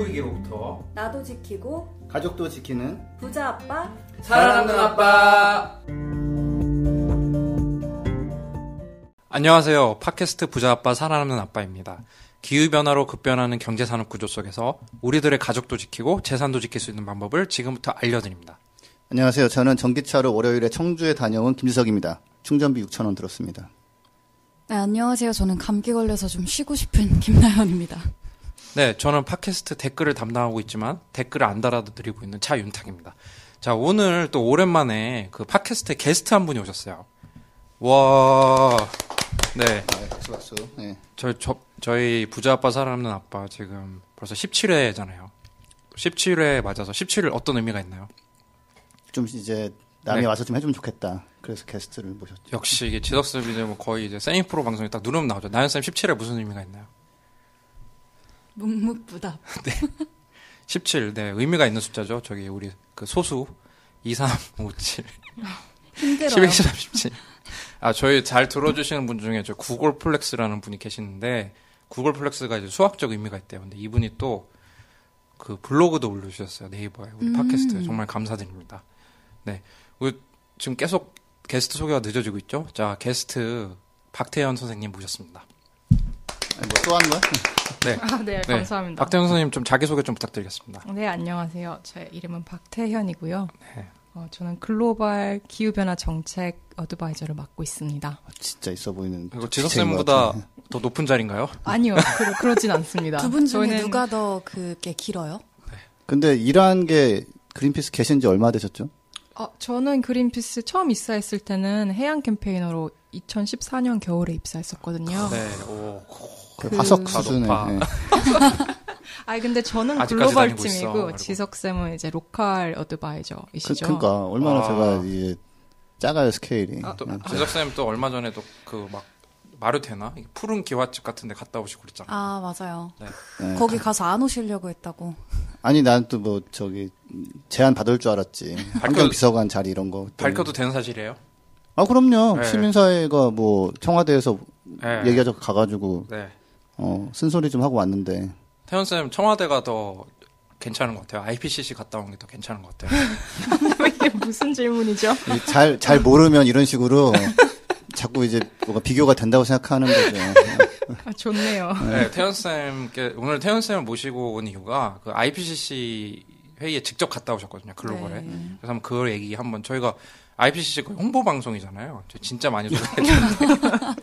키우기로부터 나도 지키고 가족도 지키는 부자 아빠 살아남는 아빠. 안녕하세요. 팟캐스트 부자 아빠 살아남는 아빠입니다. 기후변화로 급변하는 경제산업 구조 속에서 우리들의 가족도 지키고 재산도 지킬 수 있는 방법을 지금부터 알려드립니다. 안녕하세요. 저는 전기차로 월요일에 청주에 다녀온 김지석입니다. 충전비 6천 원 들었습니다. 네 안녕하세요 저는 감기 걸려서 좀 쉬고 싶은 김나연입니다 네, 저는 팟캐스트 댓글을 담당하고 있지만 댓글을 안 달아드리고 있는 차윤탁입니다. 자, 오늘 또 오랜만에 그 팟캐스트에 게스트 한 분이 오셨어요. 와, 네. 아, 박수 박수. 네. 저, 저, 저희 부자 아빠 살아남는 아빠 지금 벌써 17회잖아요. 17회 맞아서 17일 어떤 의미가 있나요? 좀 이제 남이 네. 와서 좀 해주면 좋겠다. 그래서 게스트를 모셨죠. 역시 이게 지덕쌤 이제 뭐 거의 이제 세미프로 방송에 딱 누르면 나오죠. 나연쌤 17회 무슨 의미가 있나요? 묵묵부답 17, 네, 의미가 있는 숫자죠. 저기 우리 그 소수 2, 3, 5, 7, 힘들어요 11, 13, 17. 아, 저희 잘 들어 주시는 분 중에 저 구글플렉스라는 분이 계시는데 구글플렉스가 이제 수학적 의미가 있대요. 근데 이분이 또 그 블로그도 올려 주셨어요. 네이버에 우리 음. 팟캐스트 정말 감사드립니다. 네, 우리 지금 계속 게스트 소개가 늦어지고 있죠. 자, 게스트 박태현 선생님 모셨습니다. 뭐또 하는 거야? 네, 아, 네, 네. 감사합니다. 박태현 선생님 좀 자기 소개 좀 부탁드리겠습니다. 네, 안녕하세요. 제 이름은 박태현이고요. 네. 어, 저는 글로벌 기후변화 정책 어드바이저를 맡고 있습니다. 아, 진짜 있어 보이는. 이거 지석쌤보다. 더 높은 자리인가요? 아니요, 그러, 그러진 않습니다. 두 분 중에 저희는- 누가 더 그게 길어요? 근데 일한 게 그린피스 계신 지 얼마 되셨죠? 어, 저는 그린피스 처음 입사했을 때는 해양 campaigner로 2014년 겨울에 입사했었거든요. 네, 오, 거의 그- 화석 다 수준의. 네. 아니, 근데 저는 글로벌 팀이고, 그리고. 지석 쌤은 이제 로컬 그, advisor이시죠. 그러니까 얼마나 아. 제가 이게 작아요 스케일이. 또 네. 지석 쌤 또 얼마 전에도 그막 마르테나 푸른 기와집 같은데 갔다 오시고 그랬잖아. 아 맞아요 네. 거기 가서 안 오시려고 했다고 아니 난 또 뭐 저기 제안 받을 줄 알았지. 환경 비서관 자리 이런 거. 밝혀도 되는 사실이에요? 아 그럼요. 네. 시민사회가 뭐 청와대에서 네. 얘기하자 가가지고 네. 어 쓴소리 좀 하고 왔는데 태현 쌤 청와대가 더 괜찮은 것 같아요. IPCC 갔다 온 게 더 괜찮은 것 같아요. 이게 무슨 질문이죠? 잘 잘 모르면 이런 식으로 자꾸 이제 뭐가 비교가 된다고 생각하는 거죠. 아, 좋네요. 네, 태현 쌤께 오늘 태현 쌤을 모시고 온 이유가 그 IPCC 회의에 직접 갔다 오셨거든요. 글로벌에. 네. 그래서 한번 그 얘기 한번 저희가 IPCC 거의 홍보 방송이잖아요. 저 진짜 많이 소개해드렸는데.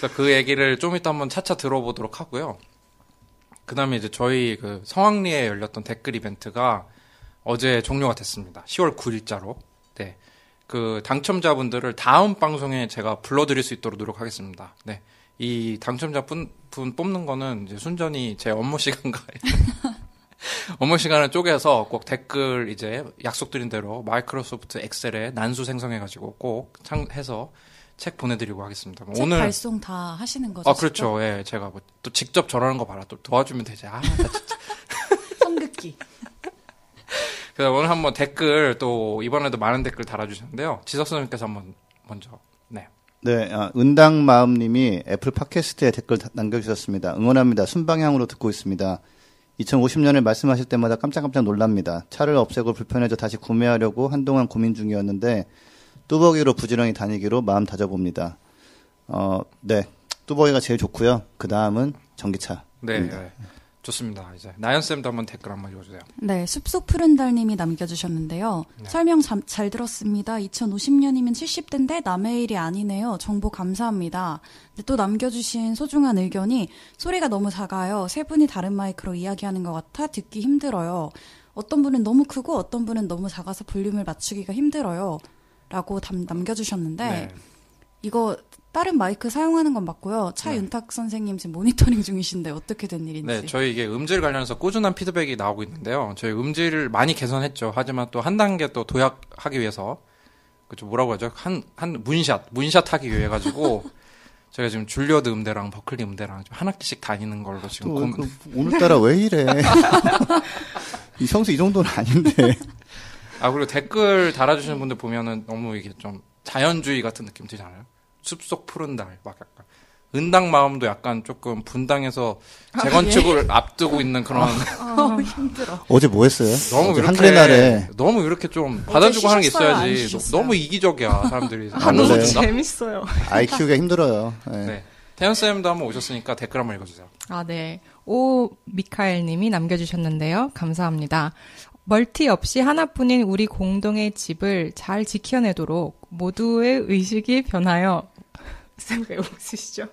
그래서 그 얘기를 좀 이따 한번 차차 들어보도록 하고요. 그 다음에 이제 저희 그 성황리에 열렸던 댓글 이벤트가 어제 종료가 됐습니다. 10월 9일자로. 네. 그 당첨자분들을 다음 방송에 제가 불러드릴 수 있도록 노력하겠습니다. 네. 이 당첨자 분, 분 뽑는 거는 이제 순전히 제 업무 시간과 업무 시간을 쪼개서 꼭 댓글 이제 약속드린 대로 마이크로소프트 엑셀에 난수 생성해가지고 꼭 창, 해서 책 보내드리고 하겠습니다. 책 오늘 발송 다 하시는 거죠? 아 그렇죠. 예, 제가 뭐 또 직접 저러는 거 봐라. 또 도와주면 되지. 아, 나 진짜. 직접? 성극기 그래서 오늘 한번 댓글 또 이번에도 많은 댓글 달아주셨는데요. 지석 선생님께서 한번 먼저 네. 네, 아, 은당 마음님이 애플 팟캐스트에 댓글 다- 남겨주셨습니다. 응원합니다. 순방향으로 듣고 있습니다. 2050년을 말씀하실 때마다 깜짝깜짝 놀랍니다. 차를 없애고 불편해져 다시 구매하려고 한동안 고민 중이었는데 뚜벅이로 부지런히 다니기로 마음 다져봅니다. 어, 네, 뚜벅이가 제일 좋고요. 그 다음은 전기차. 네, 네. 좋습니다. 이제 나연 쌤도 한번 댓글 한번 읽어주세요. 네, 숲속 푸른 달님이 남겨주셨는데요. 네. 설명 잠- 잘 들었습니다. 2050년이면 70대인데 남의 일이 아니네요. 정보 감사합니다. 또 남겨주신 소중한 의견이 소리가 너무 작아요. 세 분이 다른 마이크로 이야기하는 것 같아 듣기 힘들어요. 어떤 분은 너무 크고 어떤 분은 너무 작아서 볼륨을 맞추기가 힘들어요. 라고 담- 남겨주셨는데 네. 이거 다른 마이크 사용하는 건 맞고요. 차윤탁 선생님 지금 모니터링 중이신데 어떻게 된 일인지. 네, 저희 이게 음질 관련해서 꾸준한 피드백이 나오고 있는데요. 저희 음질을 많이 개선했죠. 하지만 또 한 단계 또 도약하기 위해서 그죠 뭐라고 하죠? 한 한 문샷 문샷 하기 위해 가지고 저희가 지금 줄리어드 음대랑 버클리 음대랑 좀한 학기씩 다니는 걸로 지금 또 고 그, 오늘따라 왜 이래? 이 성수 이 정도는 아닌데. 아 그리고 댓글 달아주시는 분들 보면은 너무 이게 좀 자연주의 같은 느낌 들잖아요. 숲속 푸른 달, 막 약간 은당 마음도 약간 조금 분당에서 재건축을 앞두고 있는 그런 어, 힘들어. 어제 뭐 했어요? 너무 어제 이렇게 한글의 날에 너무 이렇게 좀 받아주고 하는 게 있어야지. 너무 이기적이야 사람들이. 아, 안 너무 웃어준다. 재밌어요. 아이 키우기가 힘들어요. 예. 네. 태연 쌤도 한번 오셨으니까 댓글 한번 읽어주세요. 아, 네. 오 미카엘 님이 남겨주셨는데요. 감사합니다. 멀티 없이 하나뿐인 우리 공동의 집을 잘 지켜내도록 모두의 의식이 변하여 쌤 왜 웃으시죠?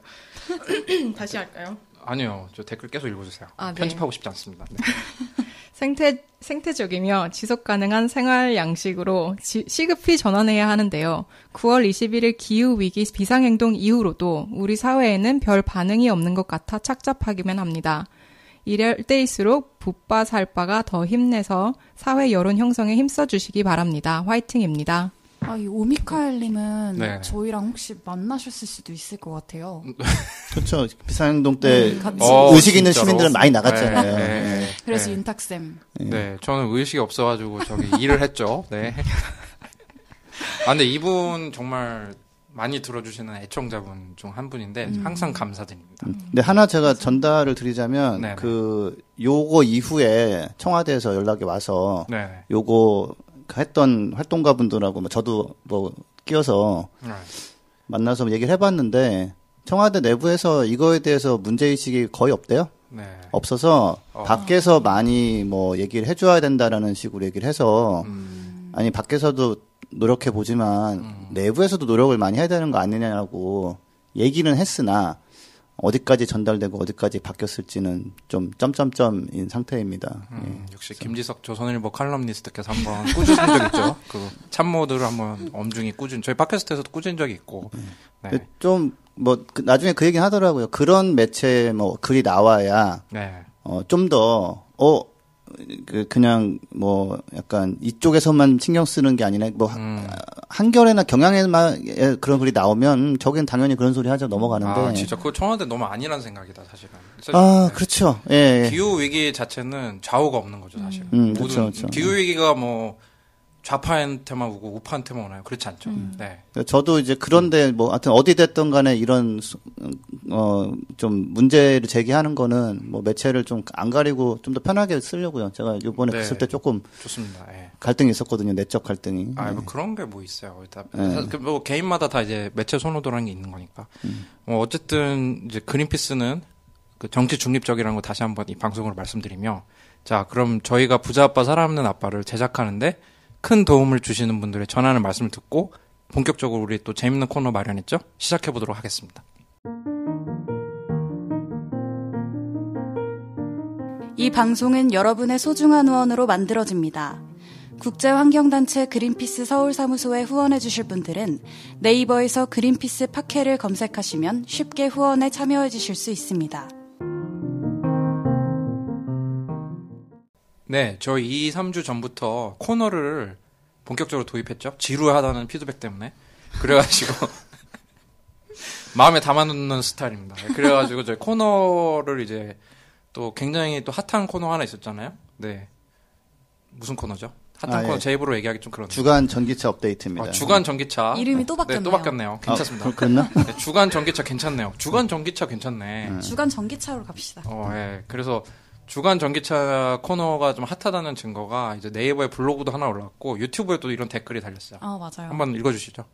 다시 할까요? 아니요, 저 댓글 계속 읽어주세요. 아, 네. 편집하고 싶지 않습니다. 네. 생태, 생태적이며 지속 가능한 생활 양식으로 지- 시급히 전환해야 하는데요. 9월 21일 기후위기 비상행동 이후로도 우리 사회에는 별 반응이 없는 것 같아 착잡하기만 합니다. 이럴 때일수록 붓바 살바가 더 힘내서 사회 여론 형성에 힘써주시기 바랍니다. 화이팅입니다. 아, 이 오미카엘님은 네. 저희랑 혹시 만나셨을 수도 있을 것 같아요. 그렇죠. 비상행동 때 음, 같이. 어, 의식 있는 진짜로? 시민들은 많이 나갔잖아요. 네, 네, 네. 그래서 네. 윤탁쌤. 네, 저는 의식이 없어가지고 저기 일을 했죠. 네. 아, 근데 이분 정말 많이 들어주시는 애청자분 중 한 분인데 음. 항상 감사드립니다. 근데 하나 제가 전달을 드리자면 네네. 그 요거 이후에 청와대에서 연락이 와서 네. 요거 했던 활동가 분들하고 뭐 저도 뭐 끼어서 네. 만나서 얘기를 해봤는데 청와대 내부에서 이거에 대해서 문제 의식이 거의 없대요. 네. 없어서 어. 밖에서 많이 뭐 얘기를 해줘야 된다라는 식으로 얘기를 해서 음, 아니 밖에서도 노력해 보지만 음. 내부에서도 노력을 많이 해야 되는 거 아니냐고 얘기는 했으나 어디까지 전달되고 어디까지 바뀌었을지는 좀 점점점인 상태입니다. 음, 역시 김지석 조선일보 칼럼니스트께서 한번 꾸준 적 있죠. 그 참모들을 한번 엄중히 꾸준 저희 팟캐스트에서도 꾸준 적이 있고. 네. 예. 좀뭐 그 나중에 그 얘기는 하더라고요. 그런 매체 뭐 글이 나와야 네. 어, 좀 더, 어, 그, 그냥, 뭐, 약간, 이쪽에서만 신경 쓰는 게 아니라, 뭐, 음. 한겨레나 경향에만 에 그런 글이 나오면, 저긴 당연히 그런 소리 하죠. 넘어가는데. 아, 진짜 그거 청와대 너무 아니란 생각이다, 사실은. 아, 네. 그렇죠. 예, 예. 기후 위기 자체는 좌우가 없는 거죠, 사실. 음, 모든 그쵸, 그쵸. 기후 위기가 뭐 좌파한테만 오고 우파한테만 오나요? 그렇지 않죠. 음. 네. 저도 이제 그런데, 뭐, 하여튼 어디 됐든 간에 이런, 수- 어, 좀 문제를 제기하는 거는, 뭐, 매체를 좀 안 가리고 좀 더 편하게 쓰려고요. 제가 요번에 네. 갔을 때 조금 좋습니다. 예. 갈등이 있었거든요. 내적 갈등이. 아, 예. 뭐 그런 게 뭐 있어요. 다, 네. 그뭐 개인마다 다 이제 매체 선호도라는 게 있는 거니까. 음. 뭐 어쨌든 이제 그린피스는 그 정치 중립적이라는 거 다시 한번 이 방송으로 말씀드리며 자, 그럼 저희가 부자 아빠 살아남는 아빠를 제작하는데 큰 도움을 주시는 분들의 전하는 말씀을 듣고 본격적으로 우리 또 재밌는 코너 마련했죠? 시작해 보도록 하겠습니다. 이 방송은 여러분의 소중한 후원으로 만들어집니다. 국제환경단체 그린피스 서울사무소에 후원해주실 분들은 네이버에서 그린피스 팟캐를 검색하시면 쉽게 후원에 참여해주실 수 있습니다. 네, 저희 2, 3주 전부터 코너를 본격적으로 도입했죠. 지루하다는 피드백 때문에. 그래가지고 마음에 담아놓는 스타일입니다. 그래가지고 저희 코너를 이제 또 굉장히 또 핫한 코너 하나 있었잖아요. 네, 무슨 코너죠? 핫한 아, 코너 예. 제 입으로 얘기하기 좀 그런데. 주간 전기차 업데이트입니다. 아, 주간 전기차. 이름이 또 네, 바뀌었네요. 또 바뀌었네요. 괜찮습니다. 아, 그, 그랬나? 네, 주간 전기차 괜찮네요. 주간 전기차 괜찮네. 주간 전기차로 갑시다. 어, 예. 그래서 주간 전기차 코너가 좀 핫하다는 증거가 이제 네이버에 블로그도 하나 올라왔고 유튜브에도 이런 댓글이 달렸어요. 아, 맞아요. 한번 읽어주시죠.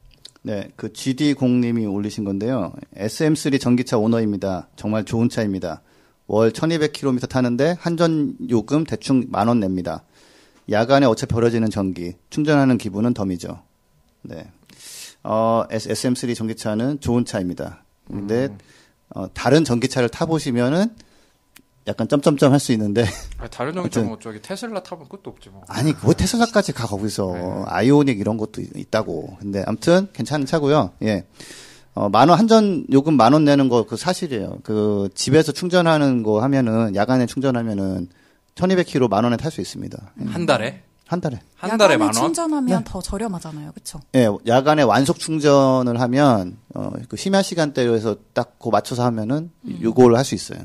네, 그 GD0님이 올리신 건데요. SM3 전기차 오너입니다. 정말 좋은 차입니다. 월 1200km 타는데 한전 요금 대충 만 원 냅니다. 야간에 어차피 벌어지는 전기, 충전하는 기분은 덤이죠. 네. 어, SM3 전기차는 좋은 차입니다. 근데, 음. 어, 다른 전기차를 타보시면은 약간 점점점 할 수 있는데, 아, 다른 하여튼. 뭐 저기 테슬라 타면 끝도 없지 뭐. 아니, 뭐 테슬라까지 가, 거기서. 네. 아이오닉 이런 것도 있- 있다고. 근데 아무튼 괜찮은 차고요. 예. 어, 만 원, 한전 요금 만 원 내는 거 그 사실이에요. 그 집에서 충전하는 거 하면은, 야간에 충전하면은 1200km 만 원에 탈 수 있습니다. 예. 한 달에 한 달에. 한 달에 만 원. 충전하면 더 저렴하잖아요. 그쵸? 예, 야간에 완속 충전을 하면, 어, 그 심야 시간대에서 딱 그 맞춰서 하면은 요걸 할수 있어요.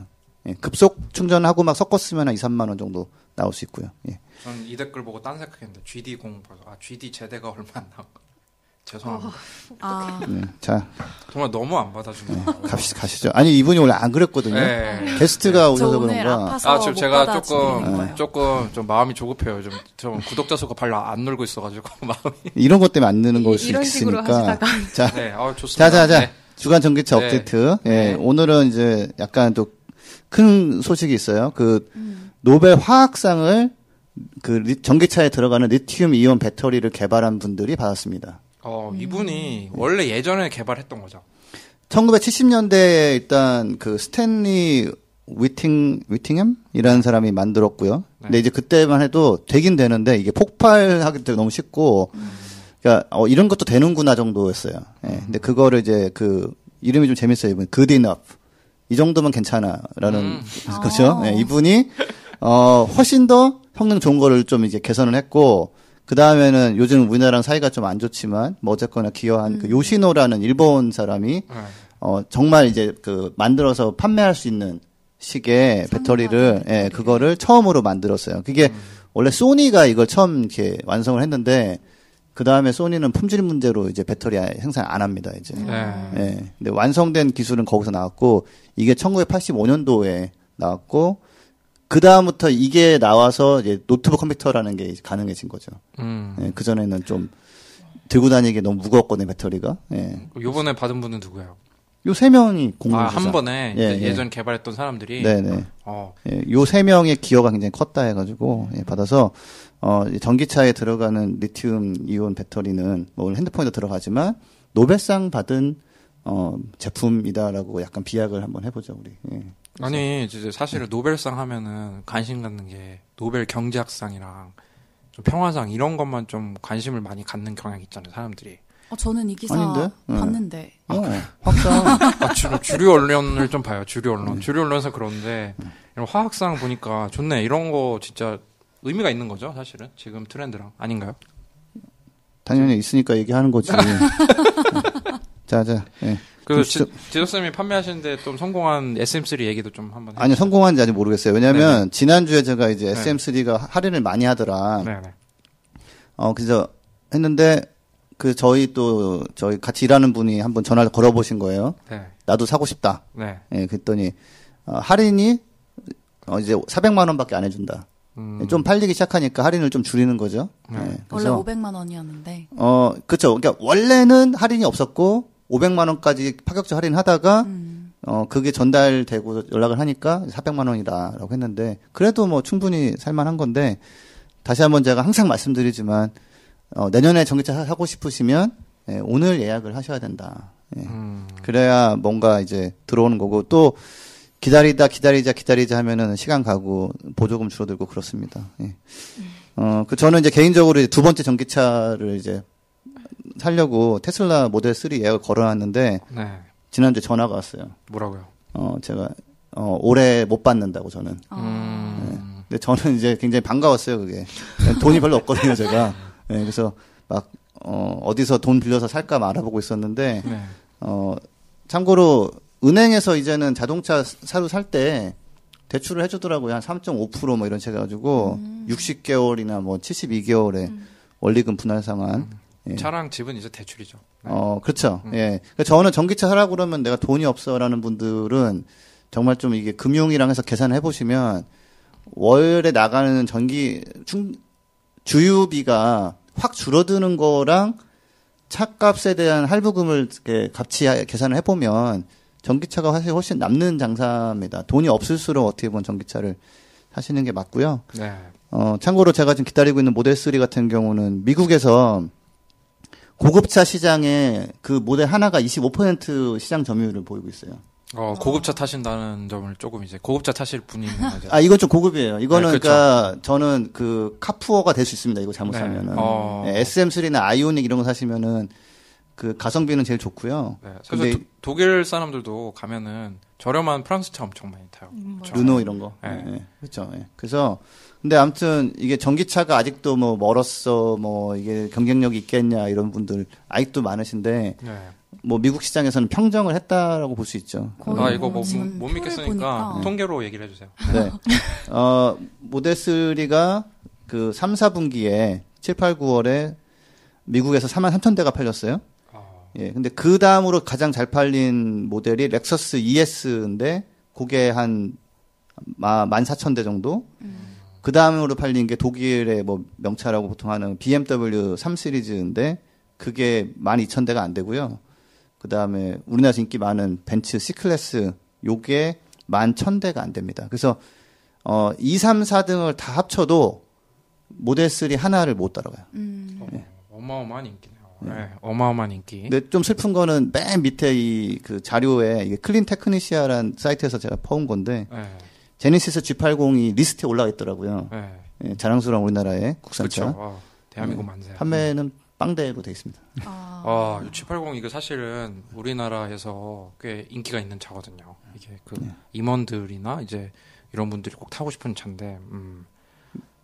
예, 급속 충전하고 막 섞었으면 한 2, 3만 원 정도 나올 수 있고요. 예. 전이 댓글 보고 딴 생각했는데 GD 공 봐서 아 GD 제대가 얼마 안 나온 거. 죄송합니다. 아, 네, 자, 정말 너무 안 받아주네요. 갑시다, 가시죠. 아니, 이분이 원래 안 그랬거든요. 네. 게스트가 저 오셔서 그런가. 아, 지금 못 제가 조금. 조금, 좀 마음이 조급해요. 좀, 좀 구독자 수가 별로 안 늘고 있어가지고, 마음이. 이런 것 때문에 안 느는 걸수 이런 식으로 있으니까. 하시다가 자, 네, 아 좋습니다. 자, 자, 자. 네. 주간 전기차 네. 업데이트. 예, 네. 오늘은 이제 약간 또 큰 소식이 있어요. 그 음. 노벨 화학상을 그 리- 전기차에 들어가는 리튬 이온 배터리를 개발한 분들이 받았습니다. 어, 이분이 원래 예전에 개발했던 거죠. 1970년대에 일단 그 스탠리 위팅 위팅햄이라는 사람이 만들었고요. 근데 네. 이제 그때만 해도 되긴 되는데 이게 폭발하기 때문에 너무 쉽고 그러니까 어, 이런 것도 되는구나 정도였어요. 예. 근데 그거를 이제 그 이름이 좀 재밌어요. 이분 good enough. 이 정도면 괜찮아라는 음. 거죠. 아. 예, 이분이 어 훨씬 더 성능 좋은 거를 좀 이제 개선을 했고 그 다음에는 요즘 우리나라랑 사이가 좀 안 좋지만 뭐 어쨌거나 기여한 그 요시노라는 일본 사람이 네. 어, 정말 이제 그 만들어서 판매할 수 있는 식의 배터리를, 예. 그거를 처음으로 만들었어요. 그게 원래 소니가 이걸 처음 이렇게 완성을 했는데, 그 다음에 소니는 품질 문제로 이제 배터리 생산 안 합니다, 이제. 네. 예. 근데 완성된 기술은 거기서 나왔고, 이게 1985년도에 나왔고, 그 다음부터 이게 나와서 이제 노트북 컴퓨터라는 게 가능해진 거죠. 음. 예, 그전에는 좀 들고 다니기 너무 무거웠거든요, 배터리가. 예. 요번에 받은 분은 누구예요? 요 세 명이 아, 공동주자. 한 번에 예, 이제 예. 예 전 개발했던 사람들이 네네. 어, 예, 요세 명의 기여가 굉장히 컸다 해가지고 예, 받아서 어, 이 전기차에 들어가는 리튬 이온 배터리는 뭐 오늘 핸드폰에도 들어가지만 노벨상 받은 어, 제품이다라고 약간 비약을 한번 해보죠 우리. 예. 아니 이제 사실은 노벨상 하면은 관심 갖는 게 노벨 경제학상이랑 좀 평화상 이런 것만 좀 관심을 많이 갖는 경향이 있잖아요 사람들이 어, 저는 이 기사 아닌데? 네. 봤는데. 어, 확상. 아, 주로 주류 언론을 좀 봐요 주류 언론 주류 언론에서 그런데 이런 화학상 보니까 좋네 이런 거 진짜 의미가 있는 거죠 사실은 지금 트렌드랑 아닌가요? 당연히 있으니까 얘기하는 거지. 자, 자. 예. 그좀 지- 좀- 지저쌤이 판매하시는데 좀 성공한 SM3 얘기도 좀 한번 아니 성공한지 아직 모르겠어요. 왜냐하면 지난주에 제가 이제 네. SM3가 할인을 많이 하더라. 네네 어, 그래서 했는데 그 저희 또 저희 같이 일하는 분이 한번 전화를 걸어보신 거예요. 네. 나도 사고 싶다. 네. 예, 그랬더니 어, 할인이 어, 이제 400만 원밖에 안 해준다. 음, 좀 팔리기 시작하니까 할인을 좀 줄이는 거죠. 네. 예, 원래 그래서 500만 원이었는데. 어, 그렇죠. 그러니까 원래는 할인이 없었고 500만 원까지 파격적 할인하다가 음. 어, 그게 전달되고 연락을 하니까 400만 원이다라고 했는데 그래도 뭐 충분히 살만한 건데 다시 한번 제가 항상 말씀드리지만 어, 내년에 전기차 사- 사고 싶으시면 예, 오늘 예약을 하셔야 된다. 예. 음, 그래야 뭔가 이제 들어오는 거고 또 기다리다 기다리자 기다리자 하면은 시간 가고 보조금 줄어들고 그렇습니다. 예. 어, 그 저는 이제 개인적으로 이제 두 번째 전기차를 이제 살려고 테슬라 모델 3 예약을 걸어놨는데 네. 지난주 에 전화가 왔어요. 뭐라고요? 어, 제가 어, 올해 못 받는다고 저는. 아, 음, 근데 저는 이제 굉장히 반가웠어요, 그게. 돈이 별로 없거든요, 제가. 예, 그래서 막 어, 어디서 돈 빌려서 살까 막 알아보고 있었는데 네. 어, 참고로 은행에서 이제는 자동차 사료 살때 대출을 해주더라고요. 한 3.5%뭐 이런 식해 가지고 60개월이나 뭐 72개월에 원리금 분할 상환. 예. 차랑 집은 이제 대출이죠. 네. 어, 그렇죠. 음. 예. 그러니까 저는 전기차 사라고 그러면 내가 돈이 없어라는 분들은 정말 좀 이게 금융이랑 해서 계산을 해보시면 월에 나가는 전기 충, 주유비가 확 줄어드는 거랑 차값에 대한 할부금을 이렇게 같이 하- 계산을 해보면 전기차가 사실 훨씬 남는 장사입니다. 돈이 없을수록 어떻게 보면 전기차를 사시는 게 맞고요. 네. 어, 참고로 제가 지금 기다리고 있는 모델 3 같은 경우는 미국에서 고급차 시장에 그 모델 하나가 25% 시장 점유율을 보이고 있어요. 어, 고급차 타신다는 점을 조금 이제 고급차 타실 분이 이제 아, 이건 좀 고급이에요. 이거는 네, 그 그렇죠. 러니까 저는 그 카푸어가 될 수 있습니다. 이거 잘못 네. 사면은. 어. 네, SM3나 아이오닉 이런 거 사시면은 그 가성비는 제일 좋고요. 네. 근데 도, 독일 사람들도 가면은 저렴한 프랑스 차 엄청 많이 타요. 음, 저- 르노 이런 거. 네. 네, 그렇죠. 예. 그래서 근데 아무튼 이게 전기차가 아직도 뭐 멀었어, 뭐 이게 경쟁력이 있겠냐 이런 분들 아직도 많으신데 네. 뭐 미국 시장에서는 평정을 했다라고 볼 수 있죠. 아 이거 뭐 못 믿겠으니까 보니까. 통계로 얘기를 해주세요. 네. 어, 모델 3가 그 3, 4분기에 7, 8, 9월에 미국에서 4만 3천 대가 팔렸어요. 아, 예. 근데 그 다음으로 가장 잘 팔린 모델이 렉서스 ES인데 그게 한 14,000대 정도. 그 다음으로 팔린 게 독일의 뭐 명차라고 보통 하는 BMW 3 시리즈인데 그게 12,000대가 안 되고요. 그 다음에 우리나라에서 인기 많은 벤츠 C클래스 요게 11,000대가 안 됩니다. 그래서 어 2, 3, 4등을 다 합쳐도 모델 3 하나를 못 따라가요. 음. 어, 어마어마한 인기 네요. 네, 어마어마한 인기. 근데 좀 슬픈 거는 맨 밑에 이 그 자료에 이게 CleanTechnica라는 사이트에서 제가 퍼온 건데 네, 제네시스 G80이 리스트에 올라가 있더라고요. 네. 예, 자랑스러운 우리나라의 국산차. 그렇죠. 아, 대한민국 만세. 판매는 빵대로 돼 있습니다. 아, 아, G80 이거 사실은 우리나라에서 꽤 인기가 있는 차거든요. 이게 그 네. 임원들이나 이제 이런 분들이 꼭 타고 싶은 차인데, 음.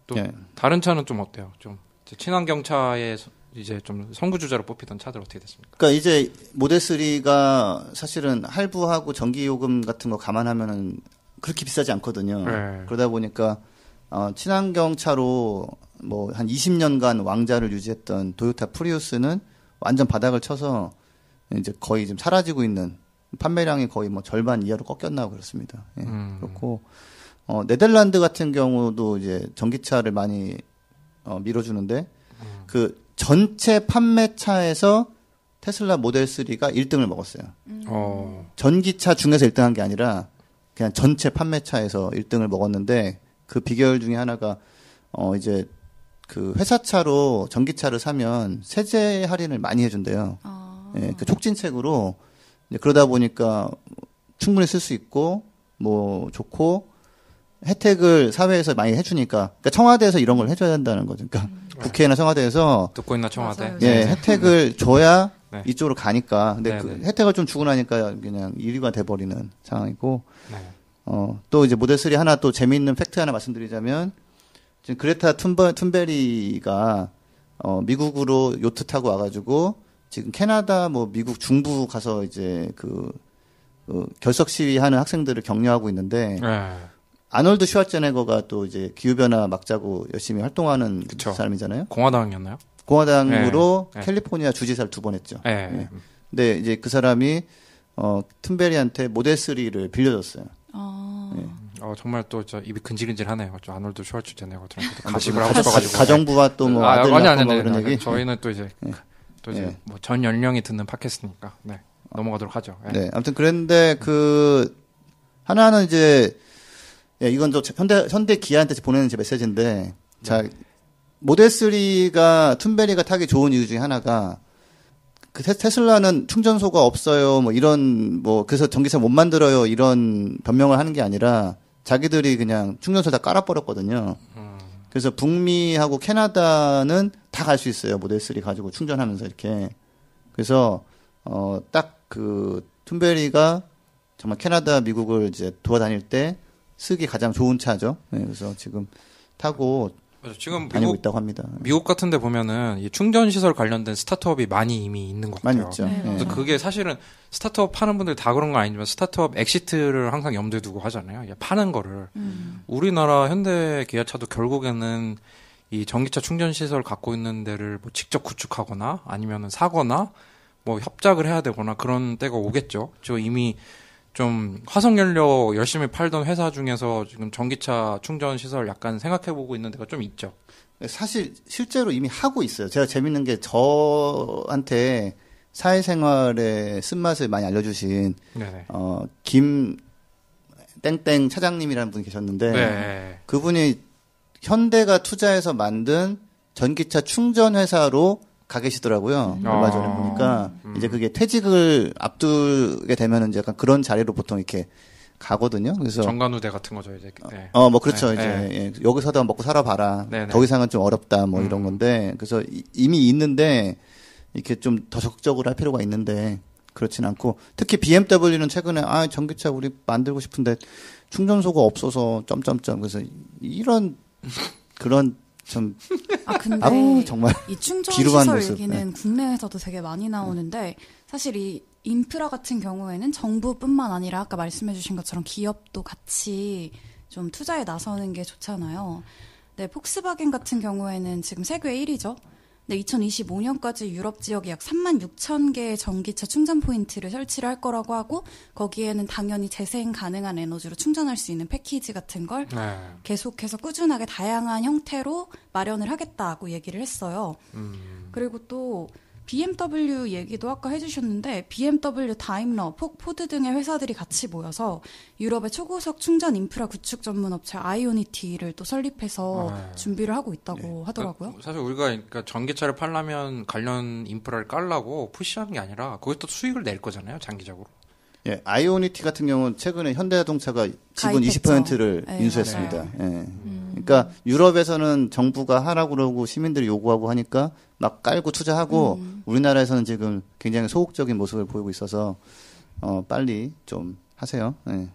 또 예. 다른 차는 좀 어때요? 좀 이제 친환경차의 서- 이제 좀 선구주자로 뽑히던 차들 어떻게 됐습니까? 그러니까 이제 모델 3가 사실은 할부하고 전기 요금 같은 거 감안하면은 그렇게 비싸지 않거든요. 네. 그러다 보니까 어, 친환경 차로 뭐 한 20년간 왕자를 유지했던 도요타 프리우스는 완전 바닥을 쳐서 이제 거의 지금 사라지고 있는 판매량이 거의 뭐 절반 이하로 꺾였나 그렇습니다. 예, 음. 그렇고 어, 네덜란드 같은 경우도 이제 전기차를 많이 어, 밀어주는데 음. 그 전체 판매차에서 테슬라 모델 3가 1등을 먹었어요. 어, 전기차 중에서 1등한 게 아니라 그냥 전체 판매차에서 1등을 먹었는데 그 비결 중에 하나가 어 이제 그 회사차로 전기차를 사면 세제 할인을 많이 해준대요. 아. 예, 그 촉진책으로 그러다 보니까 충분히 쓸 수 있고 뭐 좋고 혜택을 사회에서 많이 해주니까 그러니까 청와대에서 이런 걸 해줘야 된다는 거죠. 그러니까 국회나 청와대에서 듣고 있나 청와대? 맞아요. 예, 혜택을 줘야 네. 이쪽으로 가니까. 근데 네, 그 네. 혜택을 좀 주고 나니까 그냥 1위가 돼버리는 상황이고, 네. 어, 또 이제 모델 3 하나 또 재미있는 팩트 하나 말씀드리자면, 지금 그레타 툰버, 툰베리가, 어, 미국으로 요트 타고 와가지고, 지금 캐나다, 뭐, 미국 중부 가서 이제 그, 그 결석 시위하는 학생들을 격려하고 있는데, 네. 아놀드 슈왈제네거가 또 이제 기후변화 막자고 열심히 활동하는 그쵸. 사람이잖아요. 공화당이었나요? 공화당으로 네, 네. 캘리포니아 주지사를 두 번 했죠. 네. 네. 근데 이제 그 사람이 어 툰베리한테 모델 3를 빌려줬어요. 아. 네. 어, 정말 또 저 입이 근질근질하네요. 저 아놀드 슈왈츠제네거 가식을 하고 가- 싶어가지고. 가정부와 또뭐 아, 아들 아니, 아니, 뭐 아니, 그런 아니, 얘기. 저희는 또 이제 네. 또 이제 네. 뭐전 연령이 듣는 팟캐스트니까 네. 넘어가도록 하죠. 네. 네, 아무튼 그랬는데 그 하나는 이제 예, 이건 저 현대 현대 기아한테 보내는 제 메시지인데 자 모델 3가 툰베리가 타기 좋은 이유 중에 하나가 그 테- 테슬라는 충전소가 없어요. 뭐 이런 뭐 그래서 전기차 못 만들어요. 이런 변명을 하는 게 아니라 자기들이 그냥 충전소 다 깔아 버렸거든요. 음. 그래서 북미하고 캐나다는 다 갈 수 있어요. 모델 3 가지고 충전하면서 이렇게. 그래서 어딱그 툰베리가 정말 캐나다, 미국을 이제 돌아다닐 때 쓰기 가장 좋은 차죠. 네, 그래서 지금 타고 맞아. 지금 다니고 미국 있다고 합니다. 미국 같은 데 보면은 이 충전 시설 관련된 스타트업이 많이 이미 있는 것 같아요. 있죠. 네, 예. 그래서 그게 사실은 스타트업 하는 분들 다 그런 건 아니지만 스타트업 exit를 항상 염두에 두고 하잖아요. 파는 거를 음. 우리나라 현대 기아차도 결국에는 이 전기차 충전 시설 갖고 있는 데를 뭐 직접 구축하거나 아니면은 사거나 뭐 협작을 해야 되거나 그런 때가 오겠죠. 저 이미 좀 화석 연료 열심히 팔던 회사 중에서 지금 전기차 충전 시설 약간 생각해 보고 있는 데가 좀 있죠. 사실 실제로 이미 하고 있어요. 제가 재밌는 게 저한테 사회생활의 쓴맛을 많이 알려주신 네네. 어 김 땡땡 차장님이라는 분이 계셨는데 네. 그분이 현대가 투자해서 만든 전기차 충전 회사로 가 계시더라고요. 음. 얼마 전에 아. 보니까 음. 이제 그게 퇴직을 앞두게 되면은 이제 약간 그런 자리로 보통 이렇게 가거든요. 그래서 정관우대 같은 거죠 이제. 네. 어, 뭐 그렇죠. 네, 이제 네. 예, 여기서도 먹고 살아봐라. 네, 네. 더 이상은 좀 어렵다. 뭐 이런 음. 건데 그래서 이- 이미 있는데 이렇게 좀 더 적극적으로 할 필요가 있는데 그렇진 않고 특히 BMW는 최근에 아 전기차 우리 만들고 싶은데 충전소가 없어서 점점점 그래서 이런 그런 좀아 근데 아우 정말 이 충전 시설 모습, 얘기는 국내에서도 되게 많이 나오는데 사실 이 인프라 같은 경우에는 정부뿐만 아니라 아까 말씀해주신 것처럼 기업도 같이 좀 투자에 나서는 게 좋잖아요. 네, 폭스바겐 같은 경우에는 지금 세계 1위죠. 근데 2025년까지 유럽 지역에 약 3만 6천 개의 전기차 충전 포인트를 설치를 할 거라고 하고 거기에는 당연히 재생 가능한 에너지로 충전할 수 있는 패키지 같은 걸 네. 계속해서 꾸준하게 다양한 형태로 마련을 하겠다고 얘기를 했어요. 음. 그리고 또 BMW 얘기도 아까 해주셨는데 BMW, 다임러, 폭, 포드 등의 회사들이 같이 모여서 유럽의 초고속 충전 인프라 구축 전문 업체 IONITY를 또 설립해서 아. 준비를 하고 있다고 네. 하더라고요. 사실 우리가 그러니까 전기차를 팔려면 관련 인프라를 깔라고 푸시하는 게 아니라 거기서 또 수익을 낼 거잖아요, 장기적으로. 예, 아이오니티 같은 경우는 최근에 현대자동차가 지분 가입했죠. 20%를 네, 인수했습니다. 맞아요. 예. 그러니까 유럽에서는 정부가 하라고 그러고 시민들이 요구하고 하니까 막 깔고 투자하고 음. 우리나라에서는 지금 굉장히 소극적인 모습을 보이고 있어서 어, 빨리 좀 하세요. 예.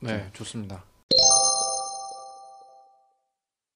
네, 좋습니다.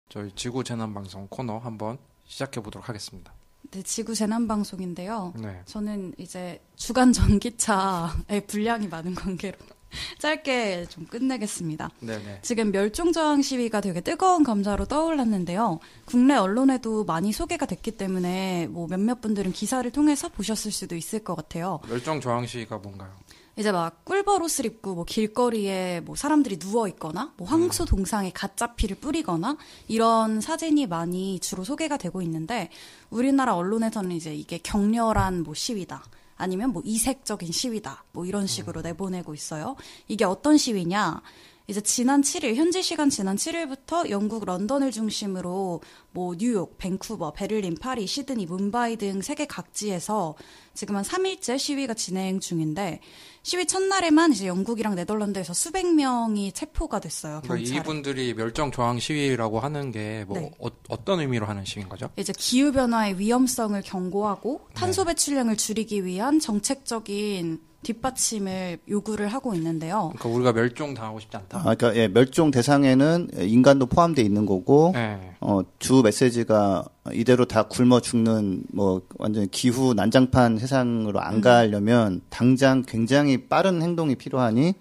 저희 지구 재난 방송 코너 한번 시작해 보도록 하겠습니다. 네, 지구 재난 방송인데요. 네. 저는 이제 주간 전기차의 분량이 많은 관계로 짧게 좀 끝내겠습니다. 네, 네. 지금 멸종 저항 시위가 되게 뜨거운 감자로 떠올랐는데요. 국내 언론에도 많이 소개가 됐기 때문에 뭐 몇몇 분들은 기사를 통해서 보셨을 수도 있을 것 같아요. 멸종 저항 시위가 뭔가요? 이제 막 꿀벌 옷을 입고 뭐 길거리에 뭐 사람들이 누워 있거나 뭐 황소 동상에 가짜 피를 뿌리거나 이런 사진이 많이 주로 소개가 되고 있는데 우리나라 언론에서는 이제 이게 격렬한 뭐 시위다. 아니면 뭐 이색적인 시위다. 뭐 이런 식으로 내보내고 있어요. 이게 어떤 시위냐? 이제 지난 7일, 현지 시간 지난 7일부터 영국 런던을 중심으로 뭐 뉴욕, 밴쿠버, 베를린, 파리, 시드니, 문바이 등 세계 각지에서 지금 한 3일째 시위가 진행 중인데 시위 첫날에만 이제 영국이랑 네덜란드에서 수백 명이 체포가 됐어요. 그러니까. 이분들이 멸종 저항 시위라고 하는 게뭐 네. 어, 떤 의미로 하는 시위인 거죠? 이제 기후 변화의 위험성을 경고하고 탄소 배출량을 줄이기 위한 정책적인 뒷받침을 요구를 하고 있는데요. 그러니까 우리가 멸종 당하고 싶지 않다. 아, 그러니까 예, 멸종 대상에는 인간도 포함되어 있는 거고 네. 어, 주 메시지가 이대로 다 굶어 죽는 뭐 완전 기후 난장판 세상으로 안 가려면 당장 굉장히 빠른 행동이 필요하니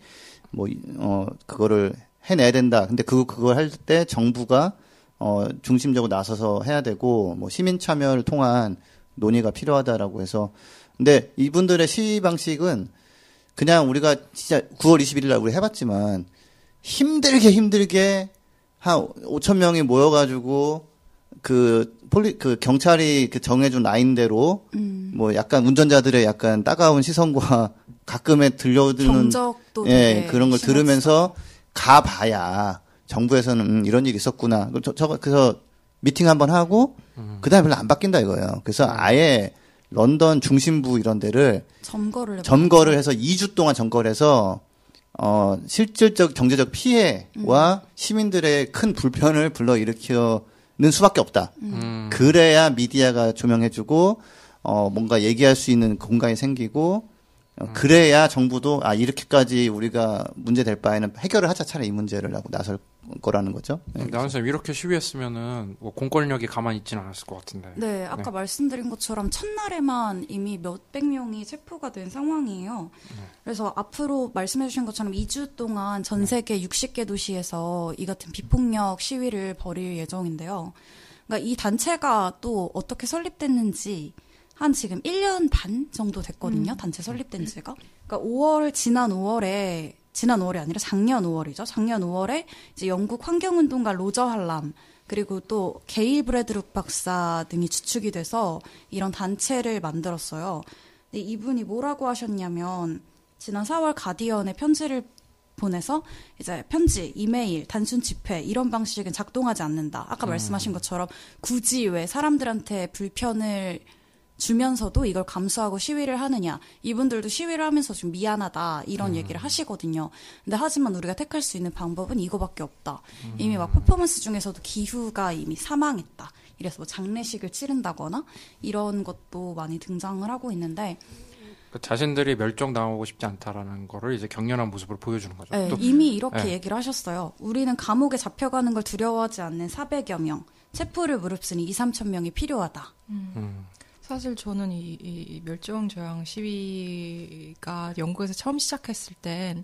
뭐 어 그거를 해내야 된다. 근데 그 그걸 할 때 정부가 어 중심적으로 나서서 해야 되고 뭐 시민 참여를 통한 논의가 필요하다라고 해서 근데 이분들의 시위 방식은 그냥 우리가 진짜 9월 21일 날 우리 해봤지만 힘들게 힘들게 한 5천 명이 모여가지고 그 폴리 그 경찰이 그 정해준 라인대로 음, 뭐 약간 운전자들의 약간 따가운 시선과 가끔에 들려드는 경적도 예 그런 걸 심했어요. 들으면서 가봐야 정부에서는 음, 이런 일이 있었구나. 저, 저 그래서 미팅 한번 하고 그다음에 별로 안 바뀐다 이거예요. 그래서 아예 런던 중심부 이런 데를 점거를 점거를 해서 2주 동안 점거를 해서 어 실질적 경제적 피해와 시민들의 큰 불편을 불러 일으키는 수밖에 없다. 음. 그래야 미디어가 조명해주고 어 뭔가 얘기할 수 있는 공간이 생기고 어, 그래야 정부도 아 이렇게까지 우리가 문제 될 바에는 해결을 하자 차라리 이 문제를 하고 나설 거라는 거죠. 네. 나는 쌤 이렇게 시위했으면은 뭐 공권력이 가만히 있지는 않았을 것 같은데. 네, 아까 네. 말씀드린 것처럼 첫날에만 이미 몇백 명이 체포가 된 상황이에요. 그래서 앞으로 말씀해주신 것처럼 2주 동안 전 세계 60개 도시에서 이 같은 비폭력 시위를 벌일 예정인데요. 그러니까 이 단체가 또 어떻게 설립됐는지 한 지금 1년 반 정도 됐거든요. 단체 설립된 지가. 그러니까 5월 지난 5월에 지난 5월이 아니라 작년 5월이죠. 작년 5월에 이제 영국 환경운동가 로저 할람 그리고 또 게일 브래드룩 박사 등이 주축이 돼서 이런 단체를 만들었어요. 근데 이분이 뭐라고 하셨냐면 지난 4월 가디언에 편지를 보내서 이제 편지, 이메일, 단순 집회 이런 방식은 작동하지 않는다. 아까 말씀하신 것처럼 굳이 왜 사람들한테 불편을 주면서도 이걸 감수하고 시위를 하느냐. 이분들도 시위를 하면서 좀 미안하다. 이런 얘기를 하시거든요. 근데 하지만 우리가 택할 수 있는 방법은 이거밖에 없다. 이미 막 퍼포먼스 중에서도 기후가 이미 사망했다. 이래서 뭐 장례식을 치른다거나 이런 것도 많이 등장을 하고 있는데 그 자신들이 멸종 당하고 싶지 않다라는 거를 이제 격렬한 모습을 보여주는 거죠. 네, 또 이미 이렇게 네. 얘기를 하셨어요. 우리는 감옥에 잡혀가는 걸 두려워하지 않는 400여 명, 체포를 무릅쓰는 2, 3천 명이 필요하다. 음. 사실 저는 이, 이 멸종 저항 시위가 영국에서 처음 시작했을 땐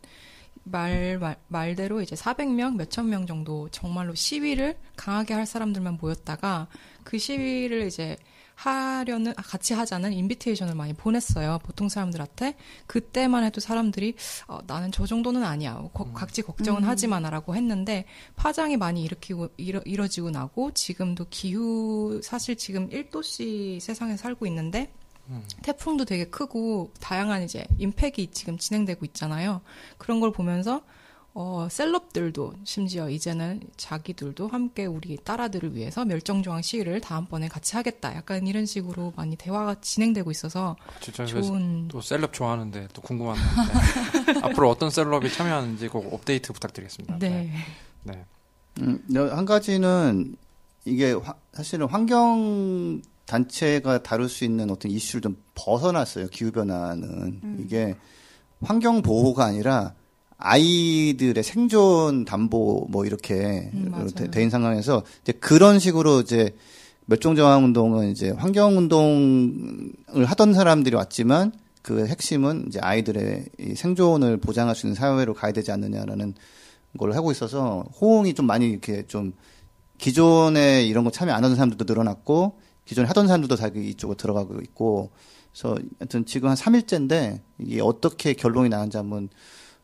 말, 말, 말대로 이제 400명, 몇천 명 정도 정말로 시위를 강하게 할 사람들만 모였다가 그 시위를 이제 하려는 아, 같이 하자는 인비테이션을 많이 보냈어요. 보통 사람들한테 그때만 해도 사람들이 어, 나는 저 정도는 아니야. 거- 음. 각지 걱정은 하지만라고 했는데 파장이 많이 일으키고 이뤄, 이뤄지고 나고 지금도 기후 사실 지금 1도씨 세상에 살고 있는데 음. 태풍도 되게 크고 다양한 이제 임팩이 지금 진행되고 있잖아요. 그런 걸 보면서 어, 셀럽들도 심지어 이제는 자기들도 함께 우리 딸아들을 위해서 멸종조항 시위를 다음번에 같이 하겠다. 약간 이런 식으로 많이 대화가 진행되고 있어서 진짜 좋은 또 셀럽 좋아하는데 또 궁금한데 네. 앞으로 어떤 셀럽이 참여하는지 꼭 업데이트 부탁드리겠습니다. 네. 네. 음, 한 가지는 이게 화- 사실은 환경 단체가 다룰 수 있는 어떤 이슈를 좀 벗어났어요. 기후 변화는 이게 환경 보호가 아니라 아이들의 생존 담보 뭐 이렇게 음, 맞아요. 되- 된 상황에서 이제 그런 식으로 이제 멸종 저항 운동은 이제 환경 운동을 하던 사람들이 왔지만 그 핵심은 이제 아이들의 이 생존을 보장할 수 있는 사회로 가야 되지 않느냐라는 걸 하고 있어서 호응이 좀 많이 이렇게 좀 기존에 이런 거 참여 안 하던 사람들도 늘어났고 기존에 하던 사람들도 다 이쪽으로 들어가고 있고 그래서 하여튼 지금 한 3일째인데 이게 어떻게 결론이 나는지 한번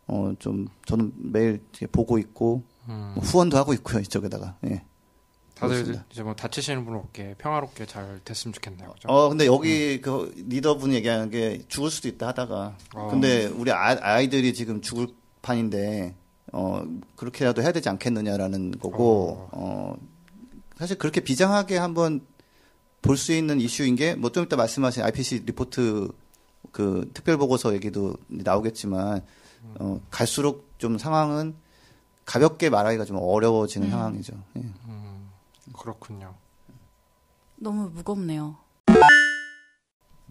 어 좀 저는 매일 보고 있고 음. 뭐 후원도 하고 있고요 이쪽에다가 예. 다들 그렇습니다. 이제 뭐 다치시는 분 없게 평화롭게 잘 됐으면 좋겠네요. 그죠? 어 근데 여기 그 리더분이 얘기하는 게 죽을 수도 있다 하다가 어. 근데 우리 아, 아이들이 지금 죽을 판인데 어 그렇게라도 해야 되지 않겠느냐라는 거고 어 사실 그렇게 비장하게 한번 볼 수 있는 이슈인 게 뭐 좀 이따 말씀하신 IPC 리포트 그 특별 보고서 얘기도 나오겠지만 어 갈수록 좀 상황은 가볍게 말하기가 좀 어려워지는 상황이죠. 예. 음, 그렇군요. 너무 무겁네요.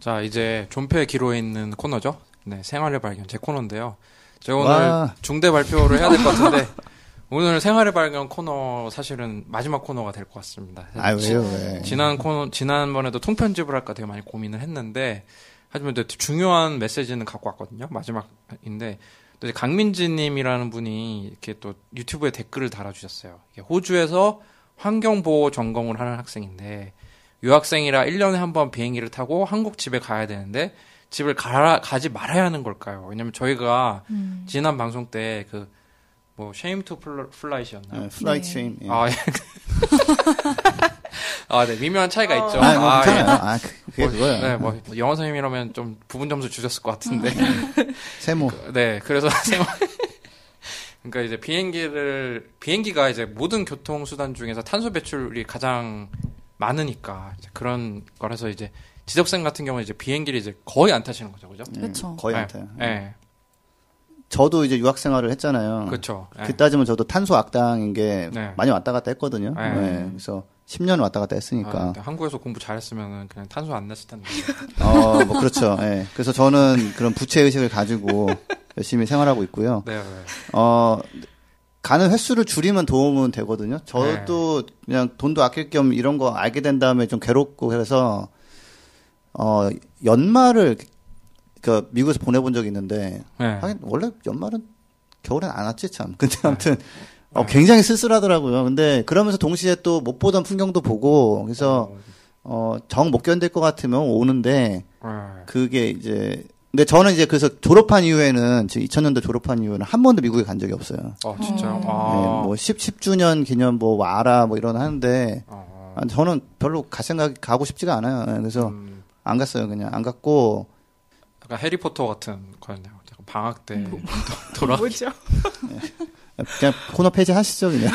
자, 이제 존폐 기로에 있는 코너죠. 네, 생활의 발견 제 코너인데요. 제가 오늘 와. 중대 발표를 해야 될 것 같은데 오늘 생활의 발견 코너 사실은 마지막 코너가 될 것 같습니다. 아 지- 왜요 왜? 지난 코너 지난번에도 통편집을 할까 되게 많이 고민을 했는데 하지만 또 중요한 메시지는 갖고 왔거든요. 마지막인데 또 이제 강민지님이라는 분이 이렇게 또 유튜브에 댓글을 달아주셨어요. 호주에서 환경보호 전공을 하는 학생인데 유학생이라 1년에 한 번 비행기를 타고 한국 집에 가야 되는데 집을 가, 가지 말아야 하는 걸까요? 왜냐면 저희가 지난 방송 때 그 뭐 shame to fly시였나요? 예, flight 네. 예. 아, 예. 아, 네. 미묘한 차이가 있죠. 아, 뭐 아. 예. 아, 그- 그게 뭐, 그거야. 네, 뭐, 영어 선생님이라면 좀 부분 점수 주셨을 것 같은데. 세모. 네, 그래서 생활- 그러니까 이제 비행기를 비행기가 이제 모든 교통 수단 중에서 탄소 배출이 가장 많으니까 이제 그런 거라서 이제 지적생 같은 경우는 이제 비행기를 이제 거의 안 타시는 거죠, 그죠? 예, 그쵸. 거의 안 네, 타요. 네, 저도 이제 유학 생활을 했잖아요. 그렇죠. 네. 그 따지면 저도 탄소 악당인 게 네. 많이 왔다 갔다 했거든요. 네. 네, 그래서 10년 왔다 갔다 아, 했으니까. 근데 한국에서 공부 잘했으면은 그냥 탄소 안 냈을 텐데. 어, 뭐 그렇죠. 예. 그래서 저는 그런 부채 의식을 가지고 열심히 생활하고 있고요. 네, 네. 어, 가는 횟수를 줄이면 도움은 되거든요. 저도 네. 그냥 돈도 아낄 겸 이런 거 알게 된 다음에 좀 괴롭고 그래서 어, 연말을 그 미국에서 보내본 적이 있는데 네. 하긴 원래 연말은 겨울엔 안 왔지 참. 근데 아무튼 어, 굉장히 쓸쓸하더라고요. 근데 그러면서 동시에 또 못 보던 풍경도 보고 그래서 어, 정 못 견딜 것 같으면 오는데 네. 그게 이제 근데 저는 이제 그래서 졸업한 이후에는 지금 2000년도 졸업한 이후에는 한 번도 미국에 간 적이 없어요. 어, 진짜요? 어. 아. 네, 뭐 10, 10주년 기념 뭐 와라 뭐 이런 하는데 어, 아, 저는 별로 갈 생각이 가고 싶지가 않아요. 네, 그래서 음, 안 갔어요. 그냥 안 갔고 약간 해리포터 같은 거였네요. 방학 때 뭐. 도- 돌아. 뭐죠? 그냥 코너 폐지 하시죠 그냥.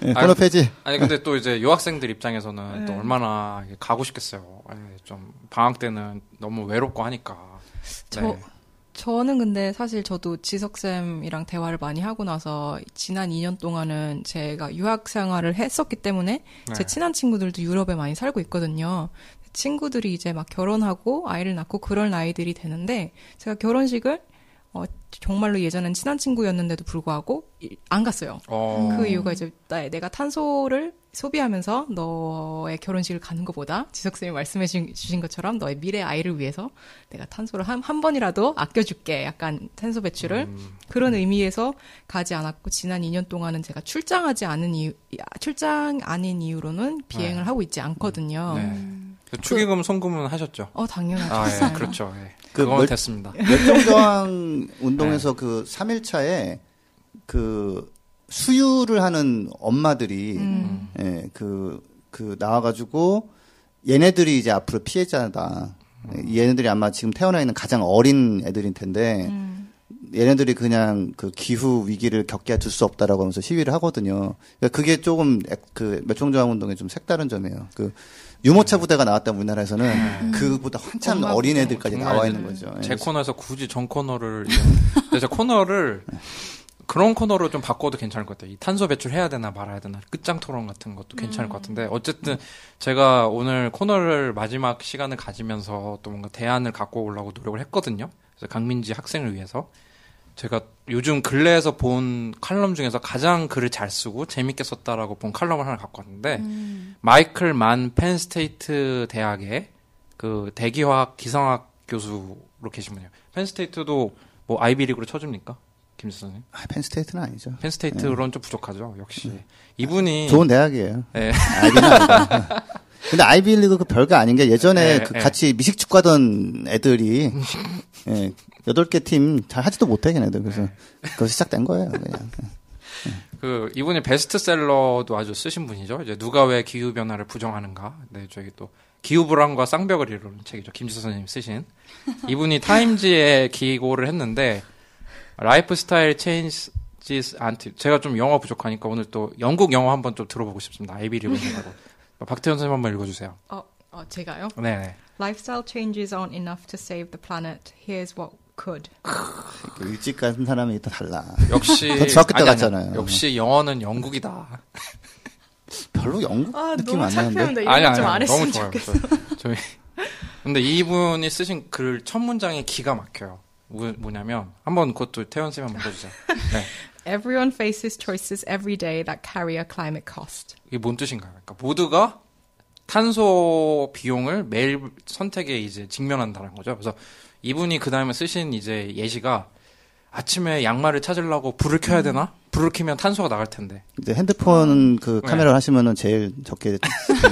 네, 아니, 코너 폐지. 아니 근데 또 이제 유학생들 입장에서는 또 네. 얼마나 이게 가고 싶겠어요. 아니, 좀 방학 때는 너무 외롭고 하니까. 저- 네. 저는 근데 사실 저도 지석 쌤이랑 대화를 많이 하고 나서 지난 2년 동안은 제가 유학 생활을 했었기 때문에 네. 제 친한 친구들도 유럽에 많이 살고 있거든요. 친구들이 이제 막 결혼하고 아이를 낳고 그럴 나이들이 되는데 제가 결혼식을 어, 정말로 예전엔 친한 친구였는데도 불구하고 이- 안 갔어요. 어, 그 이유가 이제 나- 내가 탄소를 소비하면서 너의 결혼식을 가는 것보다 지석쌤이 말씀해 주- 주신 것처럼 너의 미래 아이를 위해서 내가 탄소를 한, 한 번이라도 아껴줄게. 약간 탄소 배출을 음, 그런 의미에서 가지 않았고 지난 2년 동안은 제가 출장하지 않은 이유, 아, 출장 아닌 이유로는 비행을 네. 하고 있지 않거든요. 네. 그 축의금 송금은 하셨죠? 어, 당연하죠. 아, 예, 그렇죠. 예. 그 멸- 됐습니다. 멸종 저항 네. 운동에서 그 3일 차에 그 수유를 하는 엄마들이 음. 예, 그, 그 나와가지고 얘네들이 이제 앞으로 피해자다. 음. 얘네들이 아마 지금 태어나 있는 가장 어린 애들일 텐데 음. 얘네들이 그냥 그 기후 위기를 겪게 둘 수 없다라고 하면서 시위를 하거든요. 그러니까 그게 조금 액- 그 멸종저항 운동의 좀 색다른 점이에요. 그 유모차 부대가 나왔다 우리나라에서는 그보다 한참 어린. 애들까지 나와 있는 거죠. 제 예. 코너에서 굳이 전 코너를 제 코너를 그런 코너로 좀 바꿔도 괜찮을 것 같아요. 이 탄소 배출 해야 되나 말아야 되나 끝장 토론 같은 것도 괜찮을 것 같은데 어쨌든 제가 오늘 코너를 마지막 시간을 가지면서 또 뭔가 대안을 갖고 오려고 노력을 했거든요. 그래서 강민지 학생을 위해서 제가 요즘 근래에서 본 칼럼 중에서 가장 글을 잘 쓰고 재밌게 썼다라고 본 칼럼을 하나 갖고 왔는데 음. 마이클 만 펜스테이트 대학의 그 대기화학 기상학 교수로 계신 분이에요. 펜스테이트도 뭐 아이비리그로 쳐줍니까? 김 선생님? 아, 펜스테이트는 아니죠. 펜스테이트로는 좀 부족하죠. 역시 이분이 좋은 대학이에요. 네. 아이비는 아니고. 근데 아이비리그 그 별거 아닌 게 예전에 네, 그 네. 같이 미식축 가던 애들이 예, 여덟 개 팀 잘 하지도 못해 걔네들 그래서 그거 시작된 거예요 그냥. 그 이분이 베스트셀러도 아주 쓰신 분이죠. 이제 누가 왜 기후 변화를 부정하는가? 네, 저기 또 기후 불안과 쌍벽을 이루는 책이죠. 김지수 선생님 쓰신 이분이 타임즈에 기고를 했는데 lifestyle changes aren't 제가 좀 영어 부족하니까 오늘 또 영국 영어 한번 좀 들어보고 싶습니다. 아이비리그라고 박태현 선생님 한번 읽어 주세요. 어, 어, 제가요? 네, 네. Lifestyle changes aren't enough to save the planet. Here's what could. 그 일찍 간 사람이 다 달라. 역시 저 중학교 때 갔잖아요. 역시 영어는 영국이다. 별로 영국 아, 느낌 안 나는데. 아니, 아니, 안 너무 좋아요. 좋겠어. 저, 희 근데 이분이 쓰신 글 첫 문장이 기가 막혀요. 뭐, 뭐냐면 한번 그것도 태연 쌤 한번 읽어주세요. 네. Everyone faces choices every day that carry a climate cost. 이게 뭔 뜻인가요? 그러니까 모두가 탄소 비용을 매일 선택에 이제 직면한다는 거죠. 그래서 이분이 그 다음에 쓰신 이제 예시가 아침에 양말을 찾으려고 불을 켜야 되나? 불을 켜면 탄소가 나갈 텐데. 이제 핸드폰 그 네. 카메라를 하시면은 제일 적게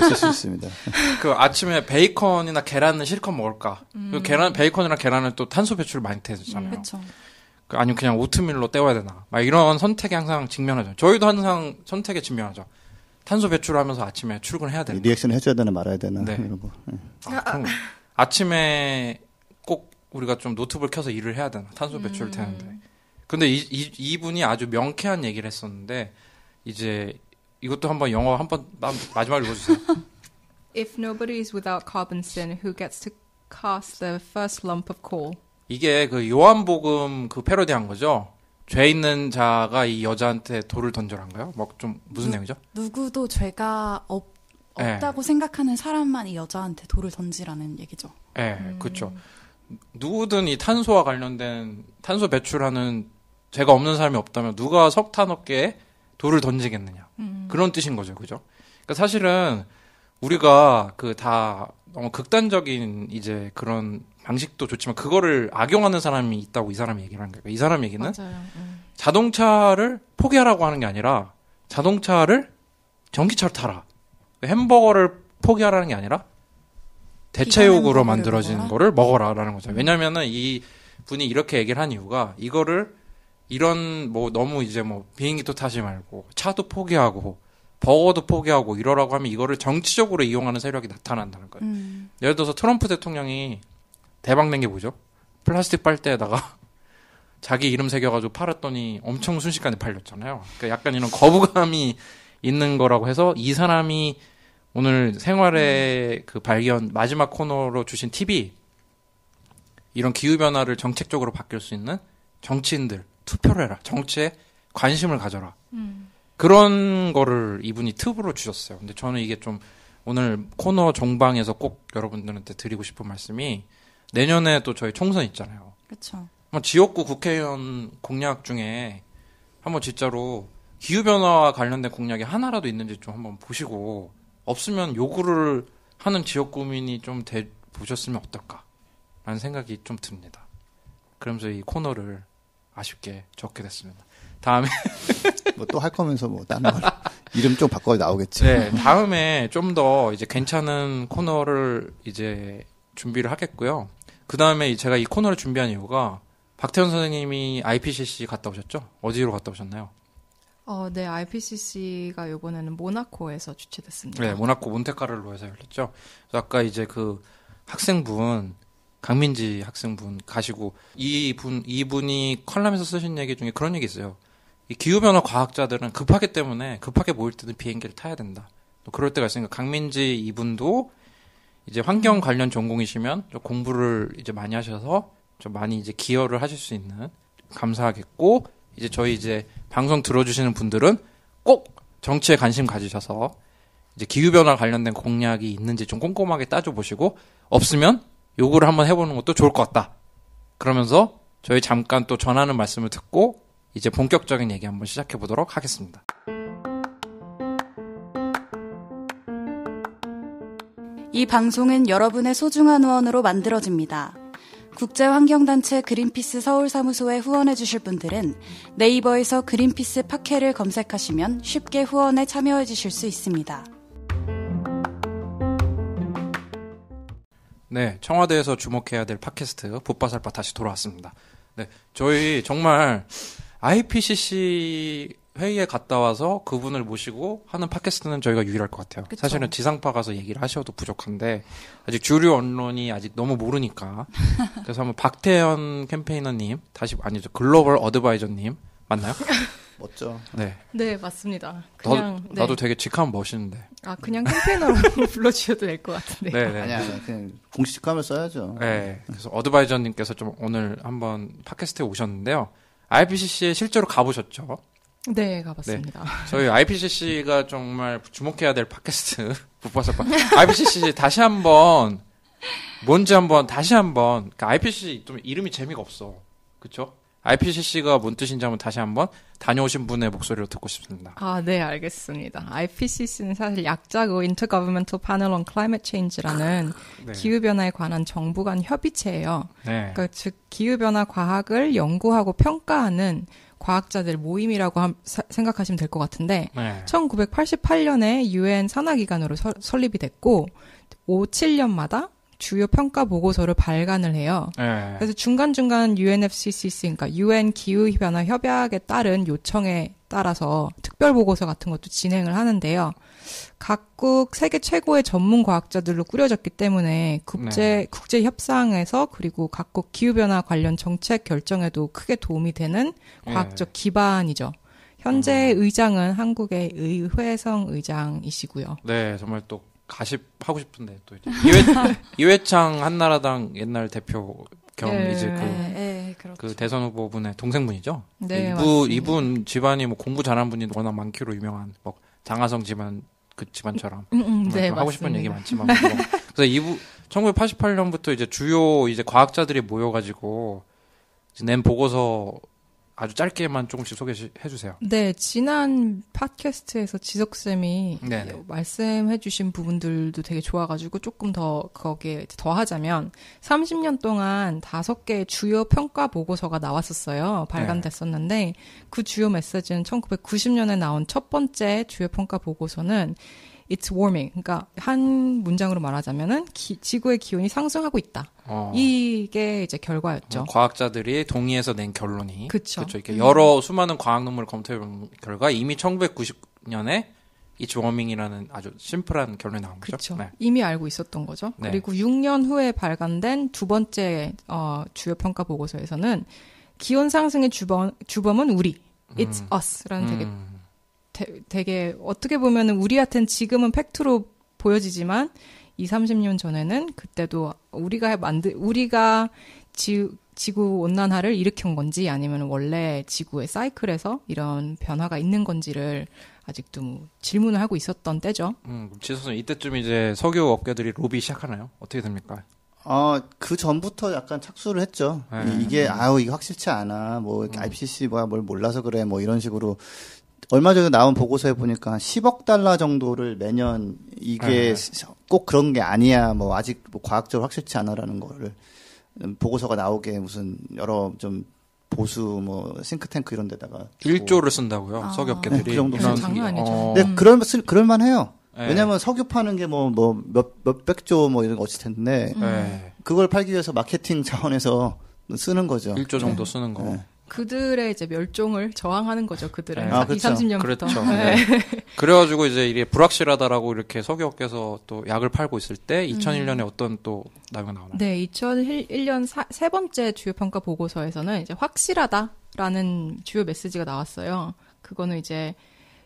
쓸 수 있습니다. 그 아침에 베이컨이나 계란을 실컷 먹을까? 그 계란, 베이컨이랑 계란은 또 탄소 배출 많이 되잖아요. 그렇죠. 그 아니면 그냥 오트밀로 때워야 되나? 막 이런 선택에 항상 직면하죠. 저희도 항상 선택에 직면하죠. 탄소 배출하면서 아침에 출근해야 되는. 리액션 해줘야 되나 말아야 되나 네. 이런 거. 예. 아, 아침에 꼭 우리가 좀 노트북을 켜서 일을 해야 되나? 탄소 배출 되는데. 근데 이, 이 이분이 아주 명쾌한 얘기를 했었는데 이제 이것도 한번 영어 한번 마- 마지막으로 읽어주세요. If nobody is without carbon sin, who gets to cast the first lump of coal? 이게 그 요한복음 그 패러디한 거죠. 죄 있는 자가 이 여자한테 돌을 던져란가요? 뭐좀 무슨 음. 내용이죠? 누구도 죄가 없, 네. 없다고 생각하는 사람만 이 여자한테 돌을 던지라는 얘기죠. 예, 그렇죠. 누구든 이 탄소와 관련된 탄소 배출하는 죄가 없는 사람이 없다면 누가 석탄 업계에 돌을 던지겠느냐 그런 뜻인 거죠, 그죠? 그러니까 사실은 우리가 그 다 너무 극단적인 이제 그런 방식도 좋지만 그거를 악용하는 사람이 있다고 이 사람이 얘기를 하는 거예요. 이 사람 얘기는. 음. 자동차를 포기하라고 하는 게 아니라 자동차를 전기차로 타라. 햄버거를 포기하라는 게 아니라 대체육으로 햄버거를 만들어진 먹어라? 거를 먹어라라는 거죠. 왜냐면은 이 분이 이렇게 얘기를 한 이유가 이거를 이런 뭐 너무 이제 뭐 비행기도 타지 말고 차도 포기하고 버거도 포기하고 이러라고 하면 이거를 정치적으로 이용하는 세력이 나타난다는 거예요. 음, 예를 들어서 트럼프 대통령이 대박 낸 게 뭐죠? 플라스틱 빨대에다가 자기 이름 새겨가지고 팔았더니 엄청 순식간에 팔렸잖아요. 그러니까 약간 이런 거부감이 있는 거라고 해서 이 사람이 오늘 생활의 그 발견 마지막 코너로 주신 팁이 이런 기후 변화를 정책적으로 바뀔 수 있는 정치인들 투표를 해라. 정치에 관심을 가져라. 그런 거를 이분이 팁으로 주셨어요. 근데 저는 이게 좀 오늘 코너 종방에서 꼭 여러분들한테 드리고 싶은 말씀이 내년에 또 저희 총선 있잖아요. 그렇죠. 지역구 국회의원 공약 중에 한번 진짜로 기후 변화와 관련된 공약이 하나라도 있는지 좀 한번 보시고 없으면 요구를 하는 지역 구민이 좀 돼 보셨으면 어떨까 라는 생각이 좀 듭니다. 그러면서 이 코너를 아쉽게 적게 됐습니다. 다음에 뭐 또 할 거면서 뭐 다른 걸 이름 좀 바꿔 나오겠지. 네, 다음에 좀 더 이제 괜찮은 코너를 이제 준비를 하겠고요. 그 다음에 제가 이 코너를 준비한 이유가 박태현 선생님이 IPCC 갔다 오셨죠? 어디로 갔다 오셨나요? 어, 네, IPCC가 이번에는 모나코에서 주최됐습니다. 네, 모나코 몬테카를로에서 열렸죠. 그래서 아까 이제 그 학생분 강민지 학생분 가시고 이분 이분이 컬럼에서 쓰신 얘기 중에 그런 얘기 있어요. 이 기후 변화 과학자들은 급하기 때문에 급하게 모일 때는 비행기를 타야 된다. 또 그럴 때가 있으니까 강민지 이분도 이제 환경 관련 전공이시면 좀 공부를 이제 많이 하셔서 좀 많이 이제 기여를 하실 수 있는 감사하겠고 이제 저희 이제 방송 들어주시는 분들은 꼭 정치에 관심 가지셔서 이제 기후 변화 관련된 공약이 있는지 좀 꼼꼼하게 따져 보시고 없으면 요구를 한번 해보는 것도 좋을 것 같다. 그러면서 저희 잠깐 또 전하는 말씀을 듣고 이제 본격적인 얘기 한번 시작해 보도록 하겠습니다. 이 방송은 여러분의 소중한 후원으로 만들어집니다. 국제환경단체 그린피스 서울사무소에 후원해 주실 분들은 네이버에서 그린피스 팟캐를 검색하시면 쉽게 후원에 참여해 주실 수 있습니다. 네, 청와대에서 주목해야 될 팟캐스트 붓바살바 다시 돌아왔습니다. 네, 저희 정말 IPCC 회의에 갔다 와서 그분을 모시고 하는 팟캐스트는 저희가 유일할 것 같아요. 그쵸. 사실은 지상파 가서 얘기를 하셔도 부족한데 아직 주류 언론이 아직 너무 모르니까 그래서 한번 박태현 캠페이너님 다시 아니죠 글로벌 어드바이저님 맞나요? 멋져. 네, 네, 맞습니다. 나, 그냥 네. 나도 되게 직하면 멋있는데. 아 그냥 캠페인으로 불러주셔도 될 것 같은데. 네, 네. 아니야. 그냥 공식함을 써야죠. 네, 그래서 어드바이저님께서 좀 오늘 한번 팟캐스트에 오셨는데요. IPCC에 실제로 가보셨죠? 네, 가봤습니다. 저희 IPCC가 정말 주목해야 될 팟캐스트 붓바사파 IPCC 다시 한번 뭔지 한번 다시 한번 그러니까 IPCC 좀 이름이 재미가 없어 그쵸? IPCC가 뭔 뜻인지 한번 다시 한번 다녀오신 분의 목소리로 듣고 싶습니다. 아, 네, 알겠습니다. IPCC는 사실 약자고 Intergovernmental Panel on Climate Change라는 네. 기후변화에 관한 정부 간 협의체예요. 네. 그러니까 즉 기후변화 과학을 연구하고 평가하는 과학자들 모임이라고 함- 사- 생각하시면 될 것 같은데 네. 1988년에 유엔 산하기관으로 서- 설립이 됐고 5, 7년마다 주요 평가 보고서를 발간을 해요. 네. 그래서 중간중간 UNFCCC, 그러니까 UN 기후변화 협약에 따른 요청에 따라서 특별 보고서 같은 것도 진행을 하는데요. 각국 세계 최고의 전문 과학자들로 꾸려졌기 때문에 국제 네. 국제 협상에서 그리고 각국 기후 변화 관련 정책 결정에도 크게 도움이 되는 과학적 기반이죠. 현재 의장은 한국의 의회성 의장이시고요. 네, 정말 또 가십 하고 싶은데 또 이제 이회 이회창 한나라당 옛날 대표 겸 네. 이제 그 네, 네, 그렇죠. 그 대선 후보분의 동생분이죠. 네, 이분 맞습니다. 이분 집안이 뭐 공부 잘하는 분이 워낙 많기로 유명한 뭐 장하성 집안 그 집안처럼 음, 음, 네, 좀 하고 싶은 맞습니다. 얘기 많지만 뭐. 그래서 이분 1988년부터 이제 주요 이제 과학자들이 모여가지고 이제 낸 보고서 아주 짧게만 조금씩 소개해 주세요. 네, 지난 팟캐스트에서 지석 쌤이 네네. 말씀해 주신 부분들도 되게 좋아가지고 조금 더 거기에 더 하자면 30년 동안 다섯 개의 주요 평가 보고서가 나왔었어요. 발간됐었는데 그 주요 메시지는 1990년에 나온 첫 번째 주요 평가 보고서는 It's warming. 그러니까 한 문장으로 말하자면은 기- 지구의 기온이 상승하고 있다. 어, 이게 이제 결과였죠. 어, 과학자들이 동의해서 낸 결론이 그쵸. 그렇죠. 이렇게 여러 수많은 과학 논문을 검토해 본 결과 이미 1990년에 It's warming이라는 아주 심플한 결론이 나온 거죠. 네. 이미 알고 있었던 거죠. 네. 그리고 6년 후에 발간된 두 번째 어, 주요 평가 보고서에서는 기온 상승의 주범 주범은 우리, it's us라는 되게 음, 되, 되게 어떻게 보면은 우리한테는 지금은 팩트로 보여지지만 2, 30년 전에는 그때도 우리가 만드 우리가 지, 지구 온난화를 일으킨 건지 아니면 원래 지구의 사이클에서 이런 변화가 있는 건지를 아직도 뭐 질문을 하고 있었던 때죠. 음, 지선생 이때쯤 이제 석유 업계들이 로비 시작하나요? 어떻게 됩니까? 어, 그 전부터 약간 착수를 했죠. 네. 이- 이게, 아우, 이거 확실치 않아. 뭐, IPCC 뭐야, 뭘 몰라서 그래. 뭐, 이런 식으로. 얼마 전에 나온 보고서에 보니까 10억 달러 정도를 매년 이게 네. 꼭 그런 게 아니야. 뭐, 아직 뭐 과학적으로 확실치 않아라는 거를 음, 보고서가 나오게 무슨 여러 좀 보수 뭐 싱크탱크 이런 데다가 1조를 쓴다고요. 아. 석유업계들이. 네, 그 정도 이런- 장난 아니죠. 어, 근데 그럴 쓸 그럴 만해요. 네. 왜냐면 석유 파는 게 뭐 뭐 몇 몇백 조 뭐 이런 거 어칠 텐데 네. 그걸 팔기 위해서 마케팅 차원에서 쓰는 거죠. 1조 정도 쓰는 거. 네. 그들의 이제 멸종을 저항하는 거죠. 그들은 네. 아, 2, 그렇죠. 30년부터. 그렇죠. 네. 그래가지고 이제 이게 불확실하다라고 이렇게 석유업계에서 또 약을 팔고 있을 때 2001년에 어떤 또 나이가 나오나요? 네, 2001년 사, 세 번째 주요 평가 보고서에서는 이제 확실하다라는 주요 메시지가 나왔어요. 그거는 이제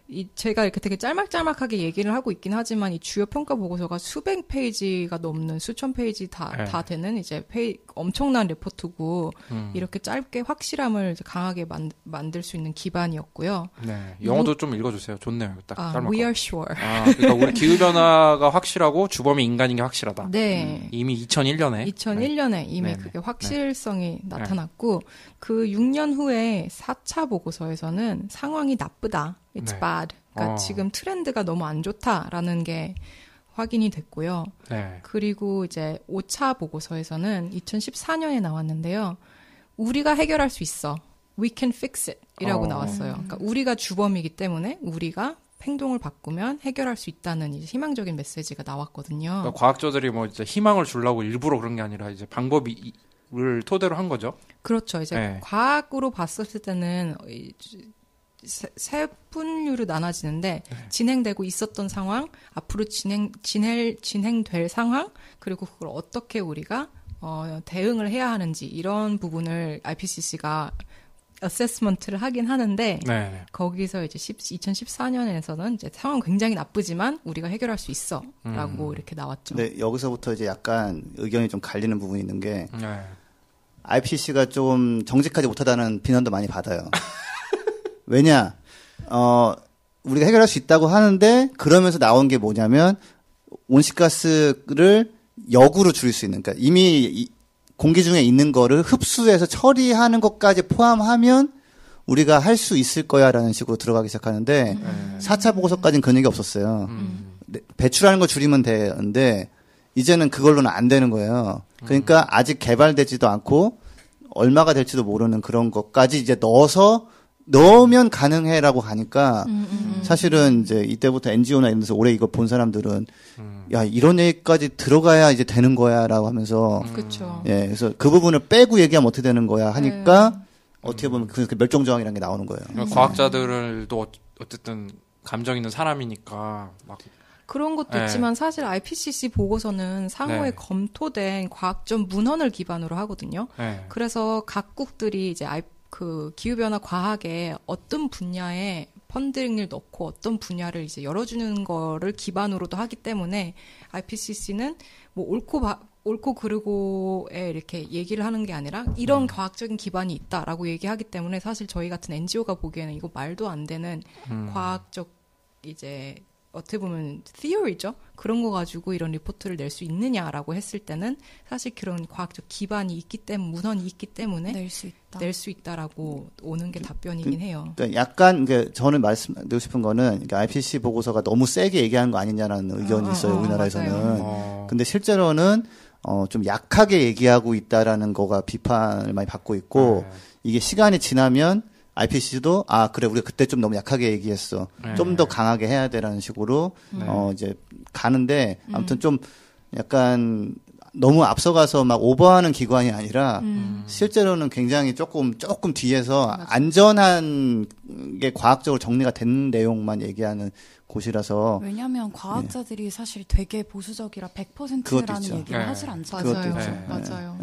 이 제가 이렇게 되게 짤막짤막하게 얘기를 하고 있긴 하지만 이 주요 평가 보고서가 수백 페이지가 넘는 수천 페이지 다, 네. 다 되는 이제 페이, 엄청난 레포트고 음. 이렇게 짧게 확실함을 강하게 만, 만들 수 있는 기반이었고요. 네. 영어도 좀 읽어주세요. 좋네요. 딱 아, 닮을 we 거. are sure. 아, 그러니까 우리 기후 변화가 확실하고 주범이 인간인 게 확실하다. 네. 이미 2001년에 2001년에 이미 네, 네. 그게 확실성이 나타났고 그 6년 후에 4차 보고서에서는 상황이 나쁘다. It's 네. bad. 그러니까 어. 지금 트렌드가 너무 안 좋다라는 게 확인이 됐고요. 네. 그리고 이제 5차 보고서에서는 2014년에 나왔는데요. 우리가 해결할 수 있어. We can fix it. 이라고 어. 나왔어요. 그러니까 우리가 주범이기 때문에 우리가 행동을 바꾸면 해결할 수 있다는 이제 희망적인 메시지가 나왔거든요. 그러니까 과학자들이 뭐 이제 희망을 주려고 일부러 그런 게 아니라 이제 방법을 토대로 한 거죠. 그렇죠. 이제 네. 과학으로 봤었을 때는 이 세, 세 분류로 나눠지는데 네. 진행되고 있었던 상황, 앞으로 진행 진행 진행될 상황, 그리고 그걸 어떻게 우리가 어, 대응을 해야 하는지 이런 부분을 IPCC가 어세스먼트를 하긴 하는데 네. 거기서 이제 10, 2014년에서는 이제 상황 굉장히 나쁘지만 우리가 해결할 수 음. 있어라고 이렇게 나왔죠. 근데 여기서부터 이제 약간 의견이 좀 갈리는 부분이 있는 게 네. IPC가 좀 정직하지 못하다는 비난도 많이 받아요. 왜냐, 어, 우리가 해결할 수 있다고 하는데 그러면서 나온 게 뭐냐면 온실가스를 역으로 줄일 수 있는, 그러니까 이미 이- 공기 중에 있는 거를 흡수해서 처리하는 것까지 포함하면 우리가 할 수 있을 거야라는 식으로 들어가기 시작하는데 네. 4차 보고서까지는 그런 얘기 없었어요. 음. 네, 배출하는 거 줄이면 되는데 이제는 그걸로는 안 되는 거예요. 그러니까 아직 개발되지도 않고 얼마가 될지도 모르는 그런 것까지 이제 넣어서 넣으면 가능해라고 하니까 사실은 이제 이때부터 NGO나 이런 데서 올해 이거 본 사람들은 음. 야 이런 얘기까지 들어가야 이제 되는 거야라고 하면서 그렇죠. 예 그래서 그 부분을 빼고 얘기하면 어떻게 되는 거야 하니까 어떻게 보면 그, 그 멸종조항이라는 게 나오는 거예요. 그러니까 과학자들도 어- 어쨌든 감정 있는 사람이니까 막 그런 것도 네. 있지만 사실 IPCC 보고서는 상호에 네. 검토된 과학적 문헌을 기반으로 하거든요. 네. 그래서 각국들이 이제 그 기후변화 과학에 어떤 분야에 펀딩을 넣고 어떤 분야를 이제 열어주는 거를 기반으로도 하기 때문에 IPCC는 뭐 옳고 바, 옳고 그르고에 이렇게 얘기를 하는 게 아니라 이런 과학적인 기반이 있다라고 얘기하기 때문에 사실 저희 같은 NGO가 보기에는 이거 말도 안 되는 음. 과학적 이제 어떻게 보면 theory죠. 그런 거 가지고 이런 리포트를 낼 수 있느냐라고 했을 때는 사실 그런 과학적 기반이 있기 때문에 문헌이 있기 때문에 낼 수 있다. 낼 수 있다라고 오는 게 답변이긴 해요. 그러니까 약간 그 저는 말씀드리고 싶은 거는 그러니까 IPCC 보고서가 너무 세게 얘기하는 거 아니냐라는 의견이 어, 있어요 어, 우리나라에서는. 어. 근데 실제로는 어, 좀 약하게 얘기하고 있다라는 거가 비판을 많이 받고 있고 네. 이게 시간이 지나면 IPCC도 아 그래 우리가 그때 좀 너무 약하게 얘기했어 네. 좀더 강하게 해야 돼라는 식으로 네. 어 이제 가는데 아무튼 좀 약간 너무 앞서가서 막 오버하는 기관이 아니라 음. 실제로는 굉장히 조금 조금 뒤에서 안전한 게 과학적으로 정리가 된 내용만 얘기하는 곳이라서 왜냐하면 과학자들이 사실 되게 보수적이라 그것도 100%라는 있죠. 얘기를 네. 하질 않잖아요. 그것도 맞아요. 있죠. 맞아요.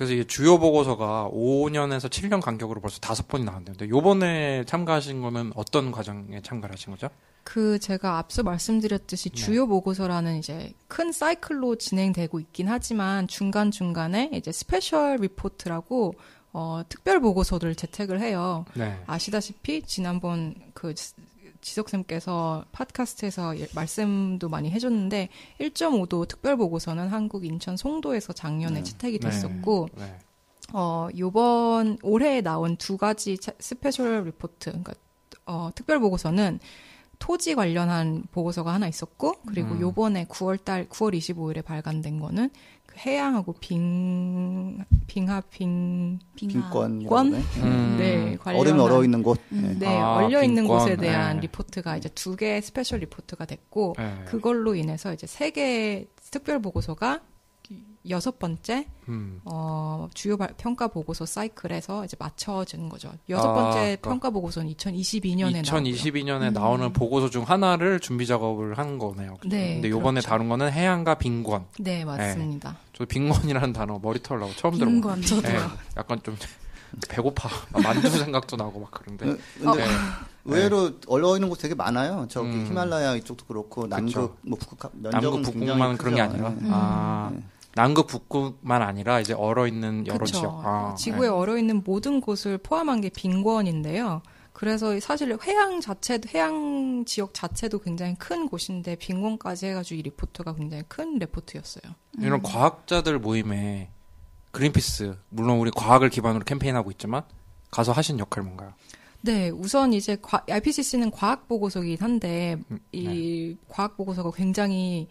그래서 이게 주요 보고서가 5년에서 7년 간격으로 벌써 다섯 번이 나왔는데 요번에 참가하신 거는 어떤 과정에 참가를 하신 거죠? 그 제가 앞서 말씀드렸듯이 네. 주요 보고서라는 이제 큰 사이클로 진행되고 있긴 하지만 중간 중간에 이제 special report라고 어, 특별 보고서를 채택을 해요. 네. 아시다시피 지난번 그 지- 지석쌤께서 팟캐스트에서 예- 말씀도 많이 해줬는데 1.5도 특별 보고서는 한국 인천 송도에서 작년에 채택이 네. 됐었고 네. 어, 요번 올해 나온 두 가지 차- special report, 그러니까 어, 특별 보고서는 토지 관련한 보고서가 하나 있었고 그리고 음. 요번에 9월 달 9월 25일에 발간된 거는 그 해양하고 빙 빙하 빙 빈권 권? 음. 네, 관련한 얼음이 얼어 있는 곳. 음. 예. 네, 아, 얼려 있는. 곳에 대한 네. 리포트가 이제 두 개 special report가 됐고 네. 그걸로 인해서 이제 세 개 특별 보고서가 여섯 번째 음. 어, 주요 발- 평가 보고서 사이클에서 이제 맞춰지는 거죠. 여섯 아, 번째 그러니까 평가 보고서는 2022년에 2022년에 음. 나오는 보고서 중 하나를 준비 작업을 한 거네요. 그죠? 네, 근데 요번에 그렇죠. 다룬 거는 해양과 빈권. 네, 맞습니다. 저 빈권이라는 단어 머리털 나고 처음 들어봐요. 빈권 저도요. 네, 약간 좀 배고파. 막 만두 생각도 나고 막 그런데. 어, 근데 네. 의외로 얼어 있는 곳 되게 많아요. 저기 음. 히말라야 이쪽도 그렇고 남극 그쵸. 뭐 북극 면적은 남극 굉장히 북극만 그런 게. 아니라 예. 아 네. 남극 북극만 아니라 이제 얼어 있는 여러 그쵸. 지역. 아, 지구에 얼어 있는 모든 곳을 포함한 게 빈권인데요. 그래서 사실 해양 자체도 해양 지역 자체도 굉장히 큰 곳인데 빈권까지 해가지고 이 리포트가 굉장히 큰 리포트였어요. 네. 이런 과학자들 모임에 그린피스 물론 우리 과학을 기반으로 캠페인하고 있지만 가서 하신 역할 뭔가요? 네, 우선 이제 과- IPCC는 과학 보고서이긴 한데 음, 이 과학 보고서가 굉장히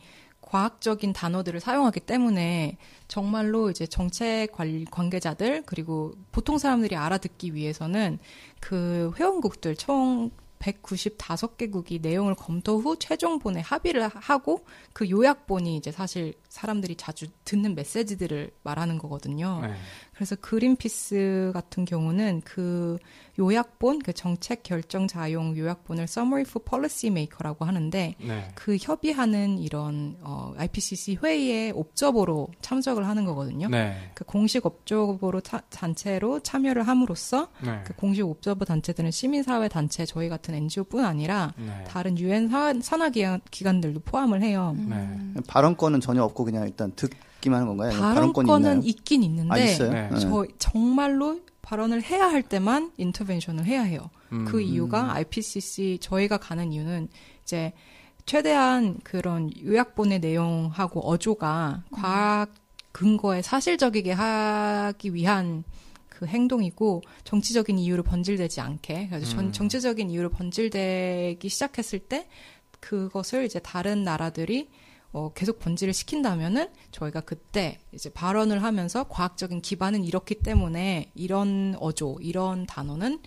과학적인 단어들을 사용하기 때문에 정말로 이제 정책 관- 관계자들 그리고 보통 사람들이 알아듣기 위해서는 그 회원국들 총 195개국이 내용을 검토 후 최종본에 합의를 하- 하고 그 요약본이 이제 사실 사람들이 자주 듣는 메시지들을 말하는 거거든요. 네. 그래서 그린피스 같은 경우는 그 요약본, 그 정책 결정 자용 요약본을 Summary for Policy Maker라고 하는데 네. 그 협의하는 이런 어, IPCC 회의에 옵저버로 참석을 하는 거거든요. 네. 그 공식 옵저버로 타- 단체로 참여를 함으로써 네. 그 공식 옵저버 단체들은 시민사회 단체 저희 같은 NGO뿐 아니라 네. 다른 유엔 산하 기관- 기관들도 포함을 해요. 네. 발언권은 전혀 없고 그냥 일단 듣 기만 하는 건가요? 발언권은 있나요? 있긴 있는데 아, 있어요? 네. 네. 저 정말로 발언을 해야 할 때만 인터벤션을 해야 해요. 음. 그 이유가 IPCC 저희가 가는 이유는 이제 최대한 그런 요약본의 내용하고 어조가 과학 근거에 사실적이게 하기 위한 그 행동이고 정치적인 이유로 번질되지 않게 그래서 전- 음. 정치적인 이유로 번질되기 시작했을 때 그것을 이제 다른 나라들이 어, 계속 번지를 시킨다면은 저희가 그때 이제 발언을 하면서 과학적인 기반은 이렇기 때문에 이런 어조, 이런 단어는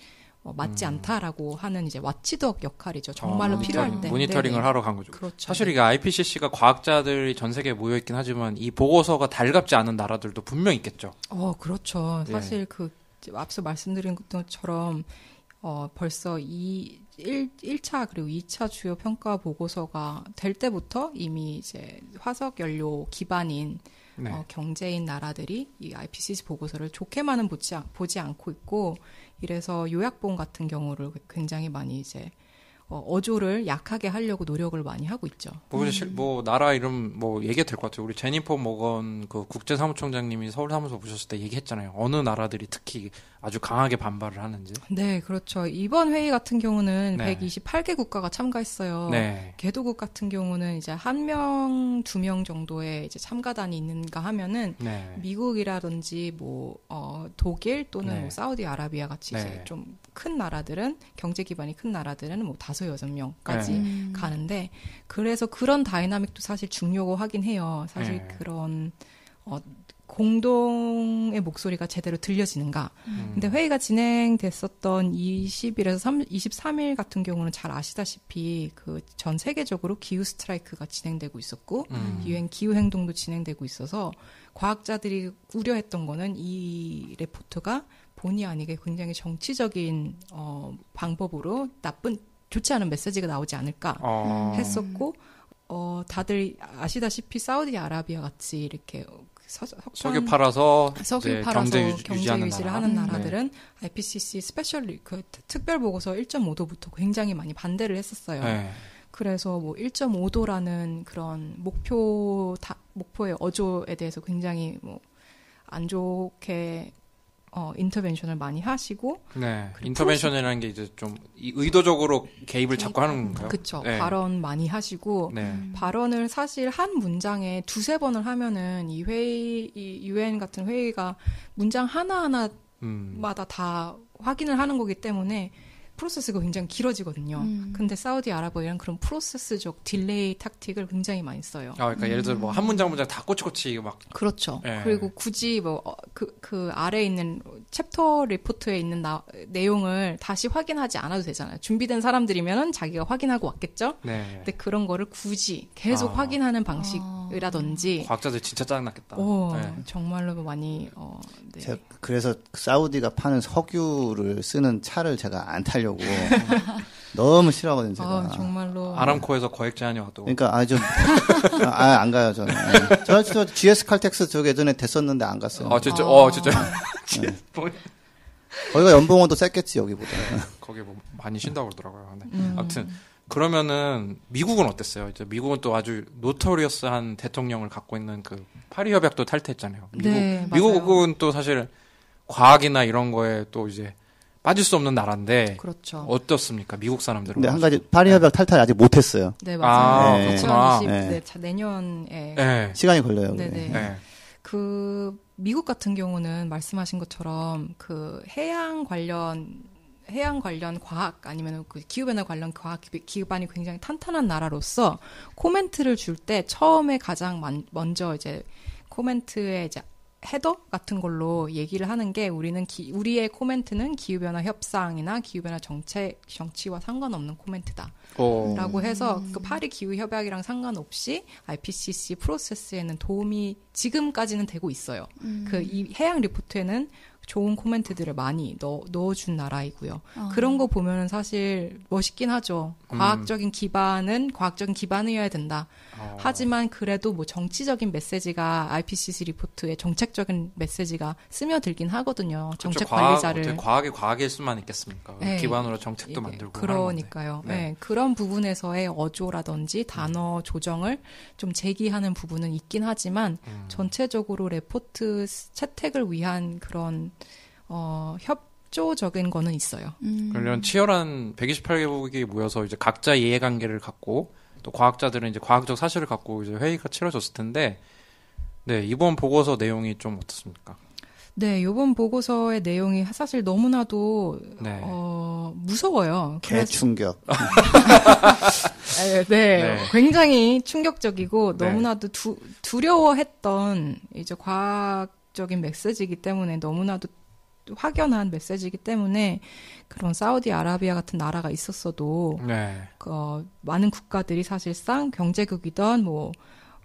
어, 맞지 않다라고 하는 이제 와치독 역할이죠. 정말로 어, 필요할 모니터링, 때. 모니터링을 네네. 하러 간 거죠. 그렇죠. 사실 이게 IPCC가 과학자들이 전 세계에 모여 있긴 하지만 이 보고서가 달갑지 않은 나라들도 분명 있겠죠. 어, 그렇죠. 네. 사실 그 앞서 말씀드린 것처럼 어, 벌써 이 1, 1차 그리고 2차 주요 평가 보고서가 될 때부터 이미 이제 화석 연료 기반인 네. 어, 경제인 나라들이 이 IPCC 보고서를 좋게만은 보지, 않- 보지 않고 있고 이래서 요약본 같은 경우를 굉장히 많이 이제 어, 어조를 약하게 하려고 노력을 많이 하고 있죠. 뭐, 실- 뭐 나라 이름 뭐 얘기해도 될것 같아요. 우리 제니퍼 모건 그 국제 사무총장님이 서울 사무소 보셨을 때 얘기했잖아요. 어느 나라들이 특히 아주 강하게 반발을 하는지. 네, 그렇죠. 이번 회의 같은 경우는 네. 128개 국가가 참가했어요. 네. 개도국 같은 경우는 이제 한 명, 두 명 정도의 이제 참가단이 있는가 하면은 네. 미국이라든지 뭐 어, 독일 또는 네. 뭐 사우디아라비아 같이 네. 이제 좀 큰 나라들은 경제 기반이 큰 나라들은 뭐 다섯 여섯 명까지 네. 음. 가는데 그래서 그런 dynamic도 사실 중요고 하긴 해요. 사실 네. 그런 어, 공동의 목소리가 제대로 들려지는가. 음. 근데 회의가 진행됐었던 20일에서 3, 23일 같은 경우는 잘 아시다시피 그 전 세계적으로 기후 스트라이크가 진행되고 있었고 음. 유엔 기후 행동도 진행되고 있어서 과학자들이 우려했던 거는 이 레포트가 본의 아니게 굉장히 정치적인 어, 방법으로 나쁜 좋지 않은 메시지가 나오지 않을까 어. 했었고 어, 다들 아시다시피 사우디아라비아 같이 이렇게 서, 석유 팔아서 석유 팔아서 경제 유- 경제 유지하는 유지를 나라. 하는 음. 나라들은 IPCC special re- 그 특별 보고서 1.5도부터 굉장히 많이 반대를 했었어요. 네. 그래서 뭐 1.5도라는 그런 목표 다, 목표의 어조에 대해서 굉장히 뭐 안 좋게 어 intervention을 많이 하시고 네. intervention이라는 게 이제 좀 이- 의도적으로 개입을 자꾸 하는 건가요? 그쵸 네. 발언 많이 하시고 네. 발언을 사실 한 문장에 두세 번을 하면은 이 회의 이 유엔 같은 회의가 문장 하나하나 음. 마다 다 확인을 하는 거기 때문에 프로세스가 굉장히 길어지거든요. 음. 근데 사우디아라비아는 그런 프로세스적 delay tactic을 굉장히 많이 써요. 아, 그러니까 예를 들어 뭐 한 문장 문장 다 꼬치꼬치 막 그렇죠. 예. 그리고 굳이 뭐 그 그 아래에 있는 chapter report에 있는 나, 내용을 다시 확인하지 않아도 되잖아요. 준비된 사람들이면은 자기가 확인하고 왔겠죠. 네. 근데 그런 거를 굳이 계속 아. 확인하는 방식이라든지 과학자들 진짜 짜증났겠다. 오, 네. 정말로 많이 어, 네. 제가 그래서 사우디가 파는 석유를 쓰는 차를 제가 안 타려고 너무 싫어하거든요, 제가. 아, 정말로 아람코에서 거액 제한이 와도 그러니까 아 좀 아 안 가요 저는. 네. 저, 저 GS 칼텍스 저 예전에 됐었는데 안 갔어요. 아 진짜 어 진짜 뭐, 거기가 연봉은 더 셌겠지 여기보다. 거기 뭐 많이 쉰다고 그러더라고요. 근데 음. 아무튼 그러면은 미국은 어땠어요? 이제 미국은 또 아주 노토리어스한 대통령을 갖고 있는 그 파리 협약도 탈퇴했잖아요. 미국 네. 미국은 또 사실 과학이나 이런 거에 또 이제 빠질 수 없는 나라인데 그렇죠. 어떻습니까? 미국 사람들은 근데 한 가지 파리 협약 탈퇴 아직 못했어요. 네, 아, 맞아요. 그렇구나. 2020, 네. 네, 자, 내년에 네. 시간이 걸려요. 네네. 네. 그 미국 같은 경우는 말씀하신 것처럼 그 해양 관련 해양 관련 과학 아니면 그 기후 변화 관련 과학 기- 기반이 굉장히 탄탄한 나라로서 코멘트를 줄 때 처음에 가장 만- 먼저 이제 코멘트에 이제 header 같은 걸로 얘기를 하는 게 우리는 기- 우리의 코멘트는 기후 변화 협상이나 기후 변화 정책 정치와 상관없는 코멘트다. 어. 라고 해서 그 파리 기후 협약이랑 상관없이 IPCC 프로세스에는 도움이 지금까지는 되고 있어요. 음. 그이 해양 리포트에는 좋은 코멘트들을 많이 넣어, 넣어준 나라이고요. 아. 그런 거 보면은 사실 멋있긴 하죠. 음. 과학적인 기반은 과학적인 기반이어야 된다. 어. 하지만 그래도 뭐 정치적인 메시지가 IPCC 리포트에 정책적인 메시지가 스며들긴 하거든요. 그렇죠. 정책 과학, 관리자를. 과학이 과학일 수만 있겠습니까? 네. 기반으로 정책도 만들고. 그러니까요. 네. 네. 그런 부분에서의 어조라든지 단어 조정을 좀 제기하는 부분은 있긴 하지만 음. 전체적으로 레포트 채택을 위한 그런 어 협조적인 거는 있어요. 음. 이런 치열한 128개국이 모여서 이제 각자 이해관계를 갖고 또 과학자들은 이제 과학적 사실을 갖고 이제 회의가 치러졌을 텐데 네 이번 보고서 내용이 좀 어떻습니까? 네, 요번 보고서의 내용이 사실 너무나도 네. 어 무서워요. 개충격. 네, 네. 네. 굉장히 충격적이고 네. 너무나도 두, 두려워했던 이제 과학적인 메시지이기 때문에 너무나도 확연한 메시지이기 때문에 그런 사우디아라비아 같은 나라가 있었어도 네. 어, 많은 국가들이 사실상 경제국이던 뭐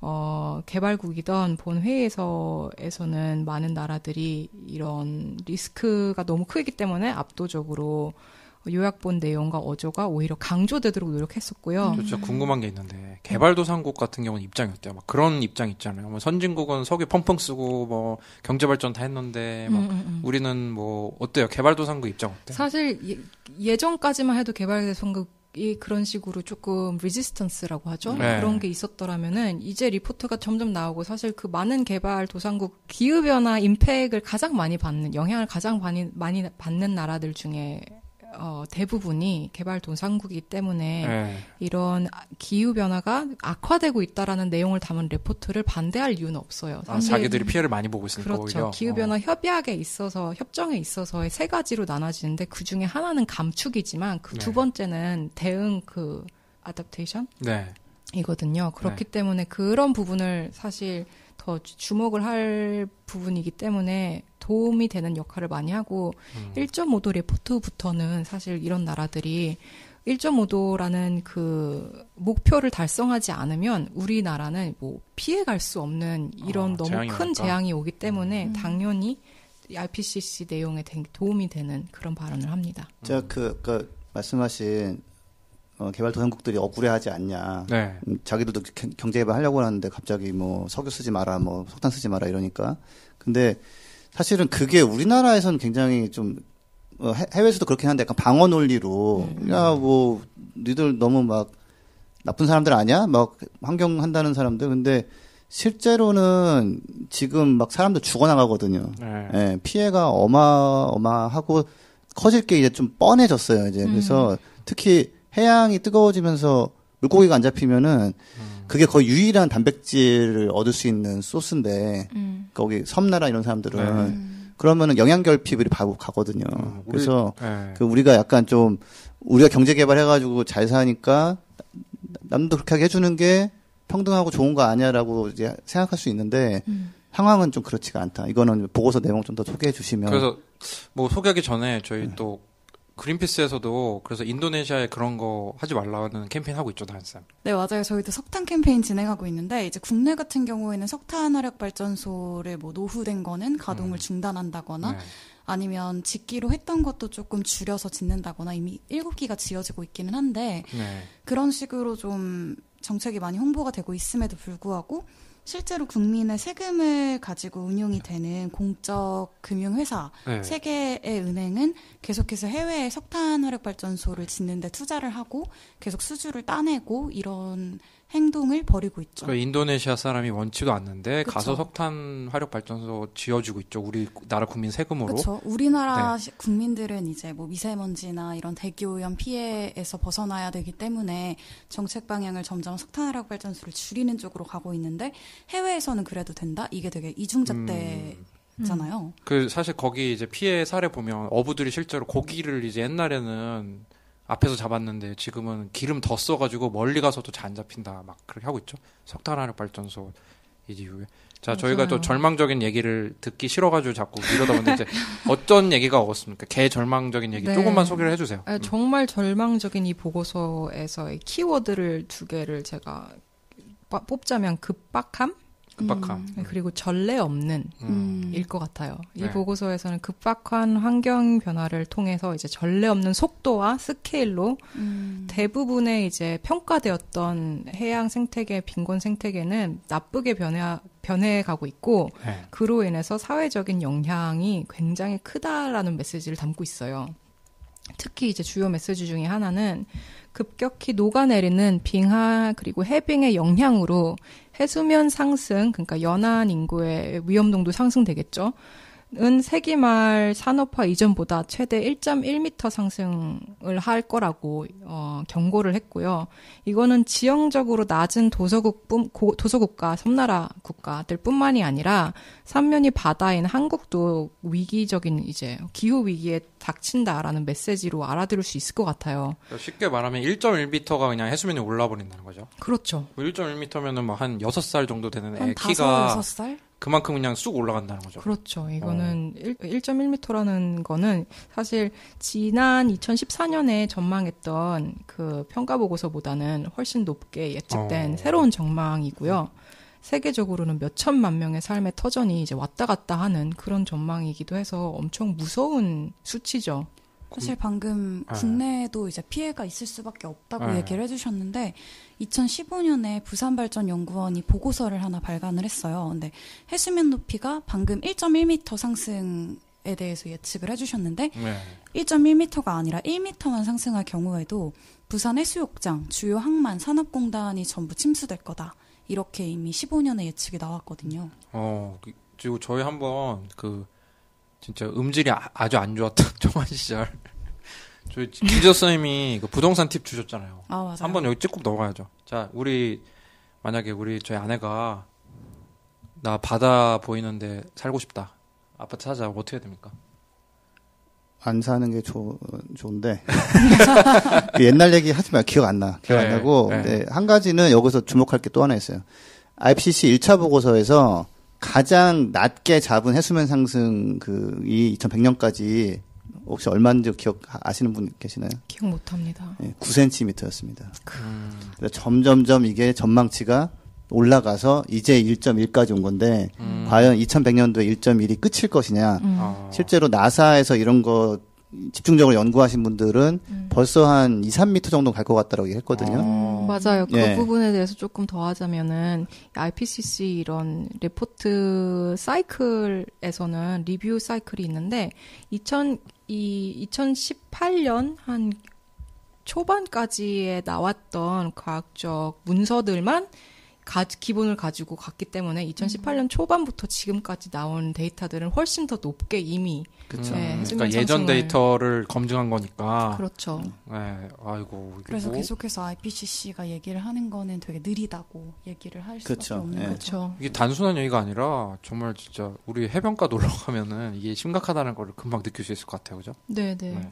어, 개발국이던 본 회의에서에서는 많은 나라들이 이런 리스크가 너무 크기 때문에 압도적으로 요약본 내용과 어조가 오히려 강조되도록 노력했었고요. 저 진짜 궁금한 게 있는데 개발도상국 같은 경우는 입장이 어때요? 막 그런 입장 있잖아요. 뭐 선진국은 석유 펑펑 쓰고 뭐 경제 발전 다 했는데 막 음, 음, 음. 우리는 뭐 어때요? 개발도상국 입장 어때요? 사실 예, 전까지만 해도 개발도상국 이 그런 식으로 조금 resistance라고 하죠. 네. 그런 게 있었더라면은 이제 리포트가 점점 나오고 사실 그 많은 개발 도상국 기후 변화 impact를 가장 많이 받는 영향을 가장 많이 많이 받는 나라들 중에 어, 대부분이 개발도상국이기 때문에 네. 이런 기후 변화가 악화되고 있다라는 내용을 담은 레포트를 반대할 이유는 없어요. 아, 자기들이 피해를 많이 보고 있으니까 그렇죠. 기후 어. 변화 협약에 있어서 협정에 있어서의 세 가지로 나눠지는데 그 중에 하나는 감축이지만 그두 네. 번째는 대응 그 아답테이션 네. 이거든요. 그렇기 때문에 그런 부분을 사실 더 주- 주목을 할 부분이기 때문에 도움이 되는 역할을 많이 하고 음. 1.5도 레포트부터는 사실 이런 나라들이 1.5도라는 그 목표를 달성하지 않으면 우리나라는 뭐 피해갈 수 없는 이런 아, 너무 재앙이 큰 오니까. 재앙이 오기 때문에 음. 당연히 이 IPCC 내용에 되- 도움이 되는 그런 발언을 합니다. 제가 그, 그 말씀하신 어, 개발도상국들이 억울해하지 않냐. 네. 음, 자기들도 경- 경제 개발 하려고 하는데 갑자기 뭐 석유 쓰지 마라, 뭐 석탄 쓰지 마라 이러니까. 근데 사실은 그게 우리나라에서는 굉장히 좀 어, 해- 해외에서도 그렇긴 한데 약간 방어 논리로 야뭐 니들 너무 막 나쁜 사람들 아니야? 막 환경 한다는 사람들. 근데 실제로는 지금 막 사람들 죽어나가거든요. 네. 예, 피해가 어마어마하고 커질 게 이제 좀 뻔해졌어요. 이제 그래서 특히 해양이 뜨거워지면서 물고기가 안 잡히면은 그게 거의 유일한 단백질을 얻을 수 있는 소스인데 거기 섬나라 이런 사람들은 네. 그러면은 영양 결핍이 바로 가거든요. 음, 우리- 그래서 네. 그 우리가 약간 좀 우리가 경제 개발해가지고 잘 사니까 남도 그렇게 하게 해주는 게 평등하고 좋은 거 아니야라고 이제 생각할 수 있는데 음. 상황은 좀 그렇지가 않다. 이거는 보고서 내용 좀 더 소개해 주시면. 그래서 뭐 소개하기 전에 저희 네. 또 그린피스에서도 그래서 인도네시아에 그런 거 하지 말라는 캠페인 하고 있죠, 다한쌤. 네, 맞아요. 저희도 석탄 캠페인 진행하고 있는데, 이제 국내 같은 경우에는 석탄 화력 발전소를 뭐 노후된 거는 가동을 음. 중단한다거나, 네. 아니면 짓기로 했던 것도 조금 줄여서 짓는다거나, 이미 일곱 기가 지어지고 있기는 한데, 네. 그런 식으로 좀 정책이 많이 홍보가 되고 있음에도 불구하고, 실제로 국민의 세금을 가지고 운용이 되는 공적 금융회사, 네. 세 개의 은행은 계속해서 해외에 석탄 화력 발전소를 짓는데 투자를 하고 계속 수주를 따내고 이런 행동을 벌이고 있죠. 그 인도네시아 사람이 원치도 않는데 그쵸. 가서 석탄 화력 발전소 지어주고 있죠. 우리 나라 국민 세금으로. 그렇죠. 우리나라 네. 시- 국민들은 이제 뭐 미세먼지나 이런 대기 오염 피해에서 벗어나야 되기 때문에 정책 방향을 점점 석탄 화력 발전소를 줄이는 쪽으로 가고 있는데 해외에서는 그래도 된다. 이게 되게 이중잣대잖아요. 그 사실 거기 이제 피해 사례 보면 어부들이 실제로 고기를 이제 옛날에는 앞에서 잡았는데 지금은 기름 더 써가지고 멀리 가서도 잘 안 잡힌다 막 그렇게 하고 있죠. 석탄 화력 발전소 이 이후에. 자 저희가 맞아요. 또 절망적인 얘기를 듣기 싫어가지고 자꾸 이러다 보는데 이제 어떤 얘기가 없습니까? 개 절망적인 얘기 네. 조금만 소개를 해주세요. 아, 정말 절망적인 이 보고서에서의 키워드를 두 개를 제가 빠- 뽑자면 급박함 급박함. 음. 그리고 전례 없는 음. 일것 같아요. 이 네. 보고서에서는 급박한 환경 변화를 통해서 이제 전례 없는 속도와 스케일로 음. 대부분의 이제 평가되었던 해양 생태계, 빈곤 생태계는 나쁘게 변해 변해가고 있고 네. 그로 인해서 사회적인 영향이 굉장히 크다라는 메시지를 담고 있어요. 특히 이제 주요 메시지 중에 하나는 급격히 녹아내리는 빙하 그리고 해빙의 영향으로 해수면 상승, 그러니까 연안 인구의 위험동도 상승되겠죠. 은 세기말 산업화 이전보다 최대 1.1m 상승을 할 거라고 어, 경고를 했고요. 이거는 지형적으로 낮은 도서국 뿐, 고- 도서국가 섬나라 국가들뿐만이 아니라 삼면이 바다인 한국도 위기적인 이제 기후 위기에 닥친다라는 메시지로 알아들을 수 있을 것 같아요. 그러니까 쉽게 말하면 1.1m가 그냥 해수면이 올라 버린다는 거죠. 그렇죠. 1.1m면은 뭐 한 6살 정도 되는 애 키가 여섯 살? 그만큼 그냥 쑥 올라간다는 거죠. 그렇죠. 이거는 1, 1.1m라는 거는 사실 지난 2014년에 전망했던 그 평가 보고서보다는 훨씬 높게 예측된 어. 새로운 전망이고요. 세계적으로는 몇 천만 명의 삶의 터전이 이제 왔다 갔다 하는 그런 전망이기도 해서 엄청 무서운 수치죠. 사실 방금 네. 국내에도 이제 피해가 있을 수밖에 없다고 네. 얘기를 해주셨는데 2015년에 부산발전연구원이 보고서를 하나 발간을 했어요. 근데 해수면 높이가 방금 1.1m 상승 에 대해서 예측을 해주셨는데 네. 1.1m가 아니라 1m만 상승할 경우에도 부산 해수욕장, 주요 항만, 산업공단이 전부 침수될 거다. 이렇게 이미 15년에 예측이 나왔거든요. 어, 그- 그리고 저희 한번 그 진짜 음질이 아, 주안 좋았던 초반 시절 저희 기자 선생님이 그 부동산 팁 주셨잖아요. 아 맞아요. 한번 여기 찍고 넘어가야죠. 자, 우리 만약에 우리 저희 아내가 나 바다 보이는데 살고 싶다. 아파트 사자 어떻게 해야 됩니까? 안 사는 게 좋, 좋은데 그 옛날 얘기 하지 마 기억 안 나. 기억 안 네, 나고 네. 네, 한 가지는 여기서 주목할 게 또 하나 있어요. IPCC 1차 보고서에서 가장 낮게 잡은 해수면 상승 그이 2100년까지 혹시 얼마인지 기억 아시는 분 계시나요? 기억 못합니다. 네, 9cm였습니다. 음, 점점점 이게 전망치가 올라가서 이제 1.1까지 온 건데 음. 과연 2100년도에 1.1이 끝일 것이냐? 음. 어, 실제로 나사에서 이런 거 집중적으로 연구하신 분들은 음. 벌써 한 2, 3m 정도 갈 것 같다라고 얘기했거든요. 어. 맞아요. 그 예. 부분에 대해서 조금 더 하자면은 IPCC 이런 리포트 사이클에서는 리뷰 사이클이 있는데 2000, 이 2018년 한 초반까지에 나왔던 과학적 문서들만 가, 기본을 가지고 갔기 때문에 2018년 초반부터 지금까지 나온 데이터들은 훨씬 더 높게 이미 그렇죠. 네, 음, 그러니까 예전 데이터를 검증한 거니까. 그렇죠. 네, 아이고. 그래서 뭐- 계속해서 IPCC가 얘기를 하는 거는 되게 느리다고 얘기를 할 수밖에 그쵸. 없는 예. 거죠. 그렇죠. 이게 단순한 얘기가 아니라 정말 진짜 우리 해변가 놀러 가면은 이게 심각하다는 걸 금방 느낄 수 있을 것 같아요, 그죠? 네, 네. 네.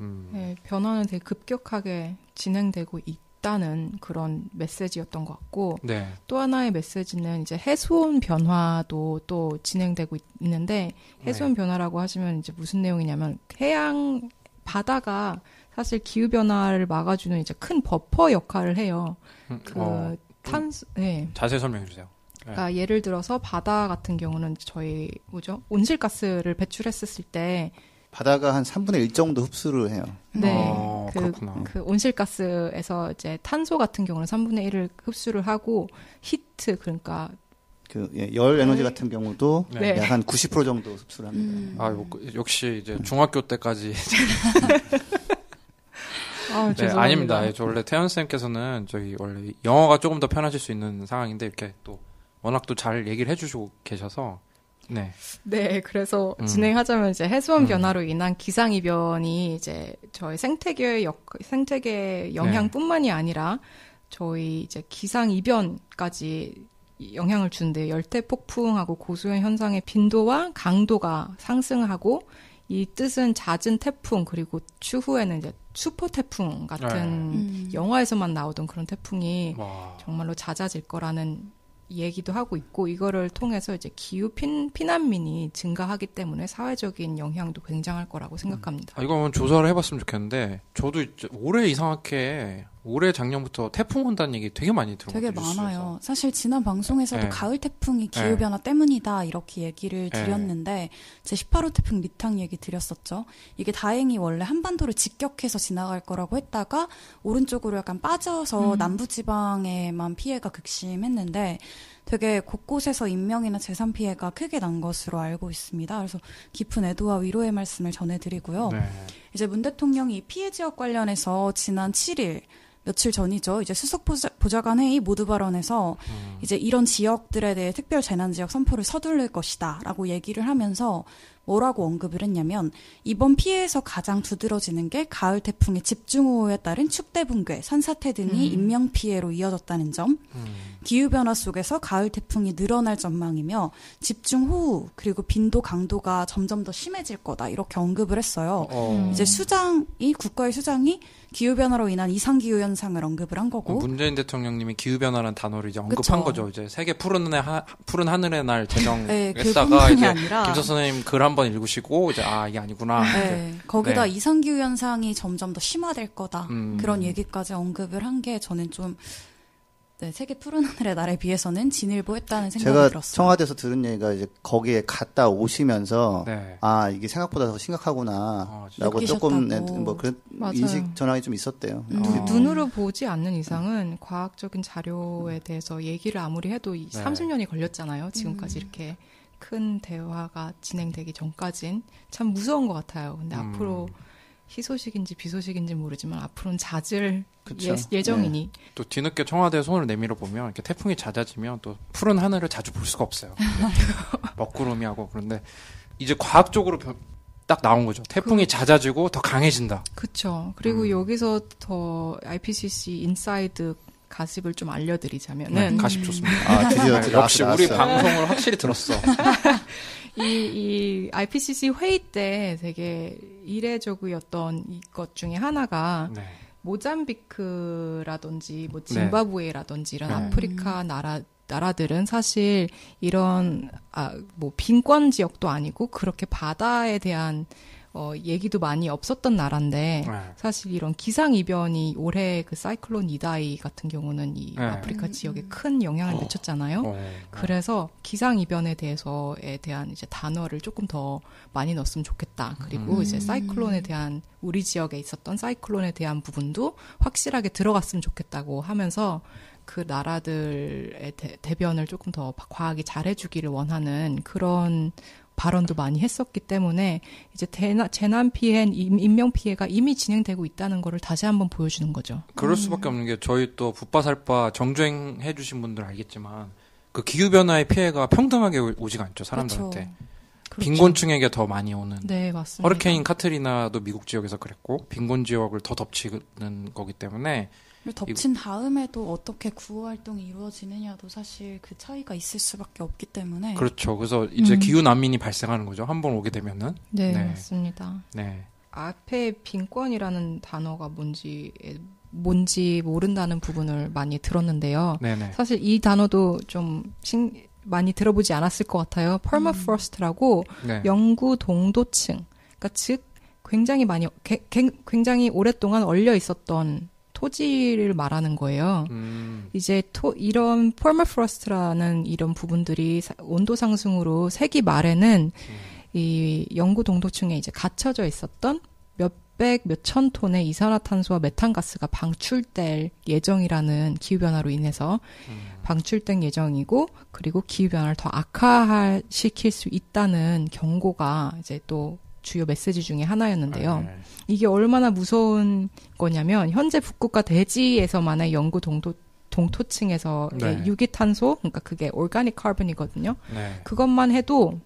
음. 네, 변화는 되게 급격하게 진행되고 있 다는 그런 메시지였던 것 같고 네. 또 하나의 메시지는 이제 해수온 변화도 또 진행되고 있는데 해수온 변화라고 하시면 이제 무슨 내용이냐면 해양 바다가 사실 기후 변화를 막아주는 이제 큰 버퍼 역할을 해요. 음, 그 어, 탄소, 네. 자세히 설명해 주세요. 그러니까 예를 들어서 바다 같은 경우는 저희 뭐죠 온실가스를 배출했었을 때 바다가 한 3분의 1 정도 흡수를 해요. 네. 어, 그, 그렇구나. 그 온실가스에서 이제 탄소 같은 경우는 3분의 1을 흡수를 하고 히트 그러니까 그 예, 열 에너지 네. 같은 경우도 네. 약한 90% 정도 흡수를 합니다. 음. 아, 역시 이제 중학교 때까지 아, 네. 아닙니다. 예, 저 원래 태연 쌤께서는 저희 원래 영어가 조금 더 편하실 수 있는 상황인데 이렇게 또 워낙 또 잘 얘기를 해주시고 계셔서 네, 네, 그래서 음. 진행하자면 이제 해수온 음. 변화로 인한 기상 이변이 이제 저희 생태계의 역 생태계 영향뿐만이 아니라 저희 이제 기상 이변까지 영향을 주는데 열대 폭풍하고 고수현 현상의 빈도와 강도가 상승하고 이 뜻은 잦은 태풍 그리고 추후에는 이제 슈퍼 태풍 같은 네. 음. 영화에서만 나오던 그런 태풍이 와, 정말로 잦아질 거라는 얘기도 하고 있고 이거를 통해서 이제 기후 핀, 피난민이 증가하기 때문에 사회적인 영향도 굉장할 거라고 생각합니다. 아, 이거 한번 조사를 해봤으면 좋겠는데 저도 올해 이상하게 올해 작년부터 태풍 온다는 얘기 되게 많이 들어요. 되게 많아요. 사실 지난 방송에서도 네. 가을 태풍이 네. 기후 변화 때문이다 이렇게 얘기를 네. 드렸는데 제 18호 태풍 미탕 얘기 드렸었죠. 이게 다행히 원래 한반도를 직격해서 지나갈 거라고 했다가 오른쪽으로 약간 빠져서 음. 남부 지방에만 피해가 극심했는데 되게 곳곳에서 인명이나 재산 피해가 크게 난 것으로 알고 있습니다. 그래서 깊은 애도와 위로의 말씀을 전해드리고요. 네. 이제 문 대통령이 이 피해 지역 관련해서 지난 7일 며칠 전이죠. 이제 수석 보좌, 보좌관 회의 모두 발언에서 음. 이제 이런 지역들에 대해 특별 재난 지역 선포를 서둘릴 것이다라고 얘기를 하면서 뭐라고 언급을 했냐면 이번 피해에서 가장 두드러지는 게 가을 태풍의 집중호우에 따른 축대 붕괴, 산사태 등이 음. 인명 피해로 이어졌다는 점, 음. 기후 변화 속에서 가을 태풍이 늘어날 전망이며 집중 호우 그리고 빈도 강도가 점점 더 심해질 거다 이렇게 언급을 했어요. 어, 이제 수장이 국가의 수장이 기후 변화로 인한 이상 기후 현상을 언급을 한 거고 문재인 대통령님이 기후 변화라는 단어를 이제 언급한 그쵸. 거죠. 이제 세계 푸른 해 하, 푸른 하늘의 날 네, 제정했다가 그뿐만이 이제 아니라 김서 선생님 글 한 번 읽으시고 이제 아 이게 아니구나. 네, 거기다 네. 이상 기후 현상이 점점 더 심화될 거다 음. 그런 얘기까지 언급을 한 게 저는 좀 네, 세계 푸른 하늘의 날에 비해서는 진일보 했다는 생각이 제가 들었어요. 청와대에서 들은 얘기가 이제 거기에 갔다 오시면서 네. 아 이게 생각보다 더 심각하구나 아, 진짜. 라고 조금 네. 뭐 그런 맞아요. 인식 전환이 좀 있었대요. 음. 네. 어. 눈으로 보지 않는 이상은 과학적인 자료에 대해서 얘기를 아무리 해도 이 네. 30년이 걸렸잖아요. 지금까지 음. 이렇게 큰 대화가 진행되기 전까진 참 무서운 것 같아요. 근데 음. 앞으로 희소식인지 비소식인지 모르지만 앞으로는 잦을 그쵸. 예, 정이니 또 뒤늦게 청와대에 손을 내밀어 보면 이렇게 태풍이 잦아지면 또 푸른 하늘을 자주 볼 수가 없어요. 먹구름이 하고 그런데 이제 과학적으로 변- 딱 나온 거죠. 태풍이 잦아지고 더 강해진다. 그쵸. 그리고 음. 여기서 더 IPCC inside 가십을 좀 네, 알려드리자면은 가십 좋습니다. 아 드디어 네, 나왔어, 역시 우리 나왔어. 방송을 확실히 들었어. 이, 이 IPCC 회의 때 되게 이례적이었던 것 중에 하나가 네. 모잠비크라든지 뭐 짐바브웨라든지 이런 네. 아프리카 나라 나라들은 사실 이런 아 뭐 빈권 지역도 아니고 그렇게 바다에 대한 어 얘기도 많이 없었던 나라인데 네. 사실 이런 기상 이변이 올해 그 사이클론 이다이 같은 경우는 이 네. 아프리카 음, 지역에 음. 큰 영향을 미쳤잖아요. 어, 그래서 기상 이변에 대해서에 대한 이제 단어를 조금 더 많이 넣었으면 좋겠다. 그리고 음. 이제 사이클론에 대한 우리 지역에 있었던 사이클론에 대한 부분도 확실하게 들어갔으면 좋겠다고 하면서 그 나라들의 대, 대변을 조금 더 과하게 잘해주기를 원하는 그런 발언도 많이 했었기 때문에 이제 대나, 재난 피해, 임- 인명 피해가 이미 진행되고 있다는 거를 다시 한번 보여주는 거죠. 그럴 수밖에 없는 게 저희 또 붓바살바 정주행 해 주신 분들 알겠지만 그 기후 변화의 피해가 평등하게 오- 오지가 않죠 사람들한테 그렇죠. 빈곤층에게 더 많이 오는 네 맞습니다. 허리케인 카트리나도 미국 지역에서 그랬고 빈곤 지역을 더 덮치는 거기 때문에 덮친 다음에도 어떻게 구호 활동이 이루어지느냐도 사실 그 차이가 있을 수밖에 없기 때문에 그렇죠. 그래서 이제 음. 기후 난민이 발생하는 거죠. 한 번 오게 되면은 네, 네. 맞습니다. 네 앞에 빈권이라는 단어가 뭔지 뭔지 모른다는 부분을 많이 들었는데요. 네네. 사실 이 단어도 좀 신, 많이 들어보지 않았을 것 같아요. permafrost라고 네. 영구 동도층, 그러니까 즉 굉장히 많이 개- 개- 굉장히 오랫동안 얼려 있었던 토지를 말하는 거예요. 음, 이제 토, 이런 permafrost라는 이런 부분들이 사- 온도 상승으로 세기 말에는 이 영구 동도층에 이제 갇혀져 있었던 몇백 몇천 톤의 이산화탄소와 메탄가스가 방출될 예정이라는 기후 변화로 인해서 방출될 예정이고 그리고 기후 변화를 더 악화시킬 수 있다는 경고가 이제 또 주요 메시지 중에 하나였는데요. 네. 이게 얼마나 무서운 거냐면 현재 북극과 대지에서만의 영구 동도 동토층에서 네. 유기탄소, 그러니까 그게 올가닉 카본이거든요. 네. 그것만 해도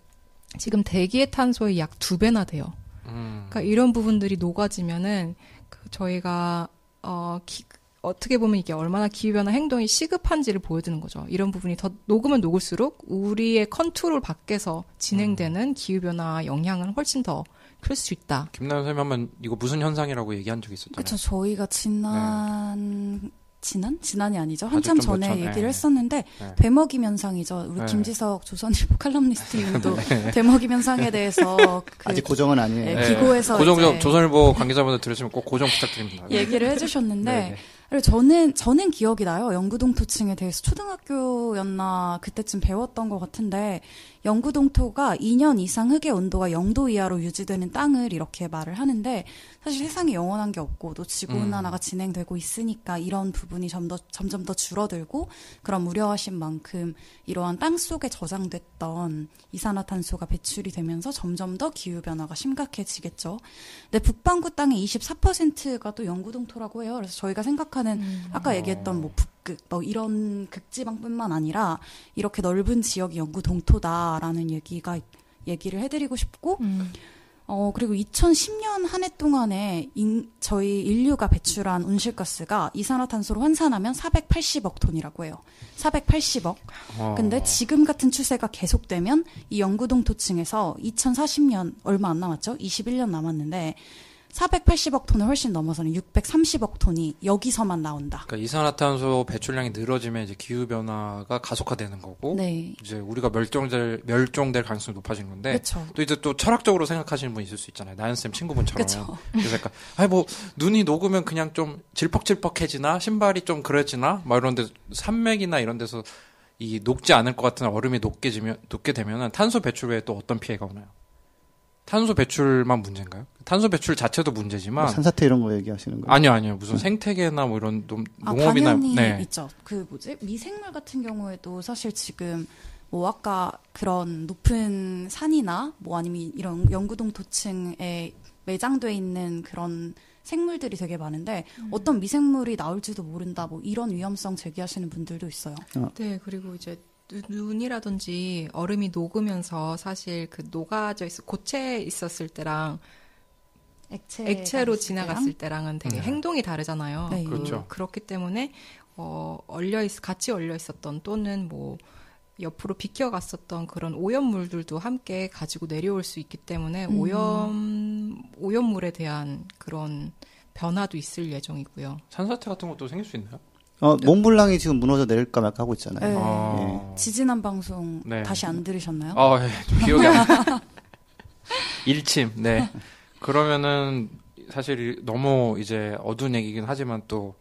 지금 대기의 탄소의 약 두 배나 돼요. 음, 그러니까 이런 부분들이 녹아지면은 그 저희가 어 기- 어떻게 보면 이게 얼마나 기후변화 행동이 시급한지를 보여주는 거죠. 이런 부분이 더 녹으면 녹을수록 우리의 컨트롤 밖에서 진행되는 기후변화 영향은 훨씬 더 클 수 있다. 김나연 선생님 한번 이거 무슨 현상이라고 얘기한 적이 있었잖아요. 그쵸. 저희가 지난, 지난? 지난이 아니죠. 한참 전에 전, 얘기를 네. 했었는데, 네. 되먹이 현상이죠. 우리 네. 김지석 조선일보 칼럼니스트님도 되먹이 현상에 대해서 그 아직 고정은 아니에요. 네, 기고에서 고정 좀 이제- 조선일보 관계자분들 들으시면 꼭 고정 부탁드립니다. 얘기를 해주셨는데, 네, 네. 그리고 저는 저는 기억이 나요. 영구동토층에 대해서 초등학교였나 그때쯤 배웠던 것 같은데 영구 동토가 2년 이상 흙의 온도가 0도 이하로 유지되는 땅을 이렇게 말을 하는데 사실 세상에 영원한 게 없고 또 지구 온난화가 진행되고 있으니까 이런 부분이 점 더, 점점 더 줄어들고 그런 우려하신 만큼 이러한 땅 속에 저장됐던 이산화탄소가 배출이 되면서 점점 더 기후 변화가 심각해지겠죠. 근데 북반구 땅의 24%가 또 영구 동토라고 해요. 그래서 저희가 생각하는 아까 얘기했던 뭐 북 극 뭐 이런 극지방뿐만 아니라 이렇게 넓은 지역이 영구동토다라는 얘기가 얘기를 해드리고 싶고 어 그리고 2010년 한 해 동안에 인- 저희 인류가 배출한 온실가스가 이산화탄소로 환산하면 480억 톤이라고 해요. 480억. 어. 근데 지금 같은 추세가 계속되면 이 영구동 토층에서 2040년 얼마 안 남았죠? 21년 남았는데 480억 톤을 훨씬 넘어서는 630억 톤이 여기서만 나온다. 그러니까 이산화탄소 배출량이 늘어지면 이제 기후 변화가 가속화되는 거고 네. 이제 우리가 멸종될 멸종될 가능성이 높아진 건데 그렇죠. 또 이제 또 철학적으로 생각하시는 분 있을 수 있잖아요. 나연 쌤 친구분처럼. 그쵸. 그래서 약간 아니 뭐 눈이 녹으면 그냥 좀 질퍽질퍽해지나 신발이 좀 그래지나 막 이런 데 산맥이나 이런 데서 이 녹지 않을 것 같은 얼음이 녹게 지면 녹게 되면은 탄소 배출 외에 또 어떤 피해가 오나요? 탄소 배출만 문제인가요? 탄소 배출 자체도 문제지만 뭐 산사태 이런 거 얘기하시는 거예요? 아니요 아니요 무슨 생태계나 뭐 이런 농, 아, 농업이나 당연히 네 있죠. 그 뭐지? 미생물 같은 경우에도 사실 지금 뭐 아까 그런 높은 산이나 뭐 아니면 이런 영구동 도층에 매장돼 있는 그런 생물들이 되게 많은데 어떤 미생물이 나올지도 모른다 뭐 이런 위험성 제기하시는 분들도 있어요. 네, 그리고 이제 눈- 눈이라든지 얼음이 녹으면서 사실 그 녹아져 있어 고체 있었을 때랑 액체 액체로 지나갔을 때랑은 되게 네. 행동이 다르잖아요. 네. 그렇죠. 그렇기 때문에 어 얼려 있 같이 얼려 있었던 또는 뭐 옆으로 비껴갔었던 그런 오염물들도 함께 가지고 내려올 수 있기 때문에 음. 오염 오염물에 대한 그런 변화도 있을 예정이고요. 산사태 같은 것도 생길 수 있나요? 어, 몽블랑이 지금 무너져 내릴까 말까 하고 있잖아요. 네. 아, 지지난 방송 네. 다시 안 들으셨나요? 아, 예, 좀 기억이 안 나. 일침, 네. 그러면은 사실 너무 이제 어두운 얘기긴 하지만 또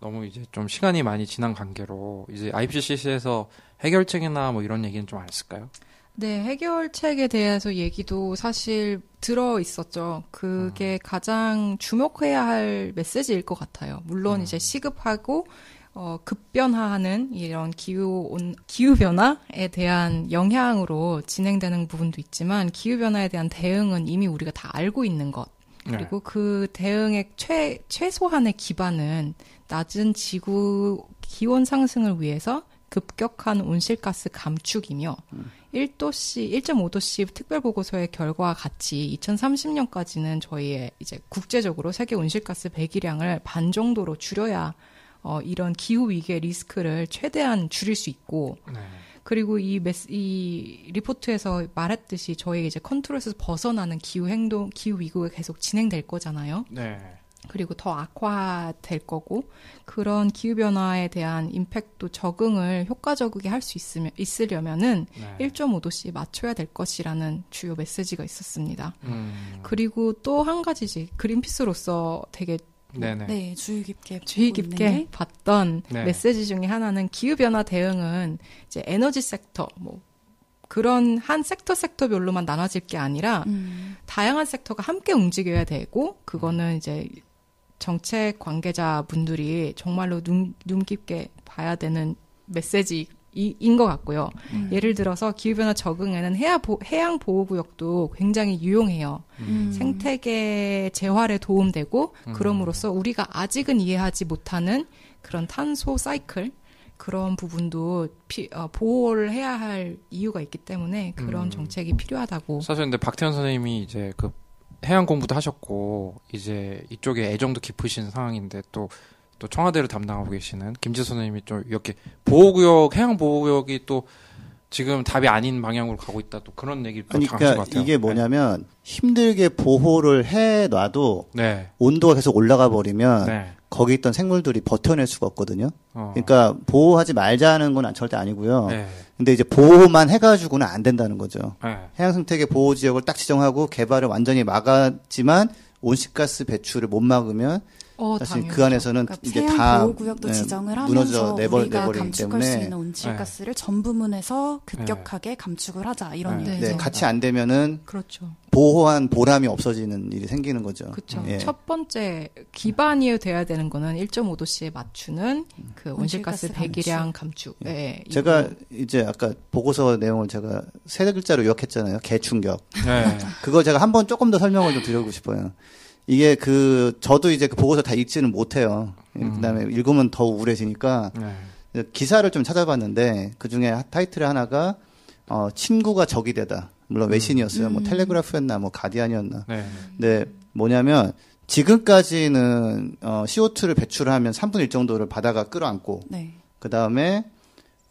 너무 이제 좀 시간이 많이 지난 관계로 이제 IPCC에서 해결책이나 뭐 이런 얘기는 좀 안 했을까요? 네, 해결책에 대해서 얘기도 사실 들어 있었죠. 그게 가장 주목해야 할 메시지일 것 같아요. 물론 음. 이제 시급하고 어, 급변화하는 이런 기후 온, 기후 변화에 대한 영향으로 진행되는 부분도 있지만 기후 변화에 대한 대응은 이미 우리가 다 알고 있는 것. 네. 그리고 그 대응의 최 최소한의 기반은 낮은 지구 기온 상승을 위해서 급격한 온실가스 감축이며 1도씨, 1.5도씨 특별보고서의 결과와 같이 2030년까지는 저희의 이제 국제적으로 세계 온실가스 배기량을 반 정도로 줄여야 어, 이런 기후 위기의 리스크를 최대한 줄일 수 있고 네. 그리고 이 메스, 이 리포트에서 말했듯이 저희 이제 컨트롤에서 벗어나는 기후 행동, 기후 위기가 계속 진행될 거잖아요. 네. 그리고 더 악화될 거고 그런 기후 변화에 대한 임팩트 적응을 효과적이게 할 수 있으면 있으려면은 네. 1.5도씨 맞춰야 될 것이라는 주요 메시지가 있었습니다. 음. 그리고 또 한 가지지 그린피스로서 되게 네네. 네, 주의 깊게 주의 깊게 게 봤던 네. 메시지 중에 하나는 기후 변화 대응은 이제 에너지 섹터 뭐 그런 한 섹터 섹터별로만 나눠질 게 아니라 음, 다양한 섹터가 함께 움직여야 되고 그거는 이제 정책 관계자분들이 정말로 눈, 눈 깊게 봐야 되는 메시지 인 것 같고요. 음. 예를 들어서 기후변화 적응에는 해야 보, 해양 보호구역도 굉장히 유용해요. 음. 생태계 재활에 도움되고 음. 그럼으로써 우리가 아직은 이해하지 못하는 그런 탄소 사이클 그런 부분도 피- 어, 보호를 해야 할 이유가 있기 때문에 그런 음. 정책이 필요하다고. 사실 근데 박태현 선생님이 이제 그 해양 공부도 하셨고 이제 이쪽에 애정도 깊으신 상황인데 또 또 청와대를 담당하고 계시는 김지 선생님이 좀 이렇게 보호구역 해양 보호구역이 또 지금 답이 아닌 방향으로 가고 있다 또 그런 얘기 또 아니, 그러니까 같아요. 이게 뭐냐면 힘들게 보호를 해 놔도 네. 온도가 계속 올라가 버리면 네. 거기 있던 생물들이 버텨낼 수가 없거든요. 어. 그러니까 보호하지 말자는 건 절대 아니고요. 네. 근데 이제 보호만 해가지고는 안 된다는 거죠. 네. 해양 생태계 보호 지역을 딱 지정하고 개발을 완전히 막았지만 온실가스 배출을 못 막으면 어, 사실 당연하죠. 그 안에서는 그러니까 이게 다 보호구역도 네, 지정을 무너져 하면서 내버, 우리가 내버리기 감축할 수 때문에 있는 온실가스를 전 부문에서 급격하게 감축을 하자 이런 네. 얘기죠. 네, 같이 안 되면은 그렇죠. 보호한 보람이 없어지는 일이 생기는 거죠. 그렇죠. 예. 첫 번째 기반이 돼야 되는 거는 1.5도씨에 맞추는 그 온실가스 온실가스 배기량 감축. 네, 제가 이거. 이제 아까 보고서 내용을 제가 세 글자로 요약했잖아요. 개충격. 네. 그거 제가 한번 조금 더 설명을 좀 드리고 싶어요. 이게 그 저도 이제 그 보고서 다 읽지는 못해요. 예, 음. 그다음에 읽으면 더 우울해지니까 네. 기사를 좀 찾아봤는데 그 중에 타이틀 하나가 어 친구가 적이 되다. 물론 외신이었어요. 뭐 음. 텔레그라프였나 뭐 가디안이었나. 네. 근데 뭐냐면 지금까지는 어 CO2를 배출하면 3분의 1 정도를 바다가 끌어안고 네. 그 다음에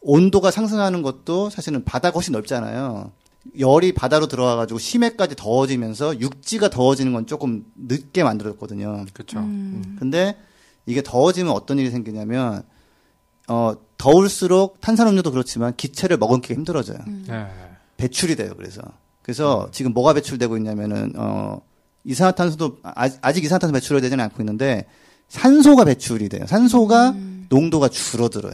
온도가 상승하는 것도 사실은 바다가 훨씬 넓잖아요. 열이 바다로 들어와가지고 심해까지 더워지면서 육지가 더워지는 건 조금 늦게 만들었거든요. 그렇죠. 음. 근데 이게 더워지면 어떤 일이 생기냐면 어 더울수록 탄산음료도 그렇지만 기체를 머금기가 힘들어져요. 음. 네. 배출이 돼요. 그래서 그래서 지금 뭐가 배출되고 있냐면은 어 이산화탄소도 아, 아직 이산화탄소 배출이 되지는 않고 있는데 산소가 배출이 돼요. 산소가 음. 농도가 줄어들어요.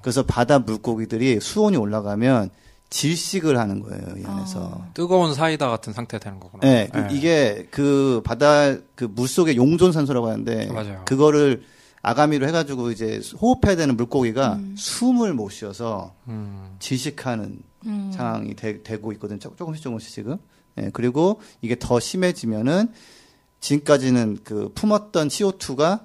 그래서 바다 물고기들이 수온이 올라가면 질식을 하는 거예요, 이 안에서. 뜨거운 사이다 같은 상태가 되는 거구나. 네, 그 네. 이게 그 바다 그 물속의 용존 산소라고 하는데 맞아요. 그거를 아가미로 해가지고 이제 호흡해야 되는 물고기가 음. 숨을 못 쉬어서 음. 질식하는 음. 상황이 되, 고 있거든요. 조- 조금씩 조금씩 지금. 예, 그리고 이게 더 심해지면은 지금까지는 그 품었던 CO2가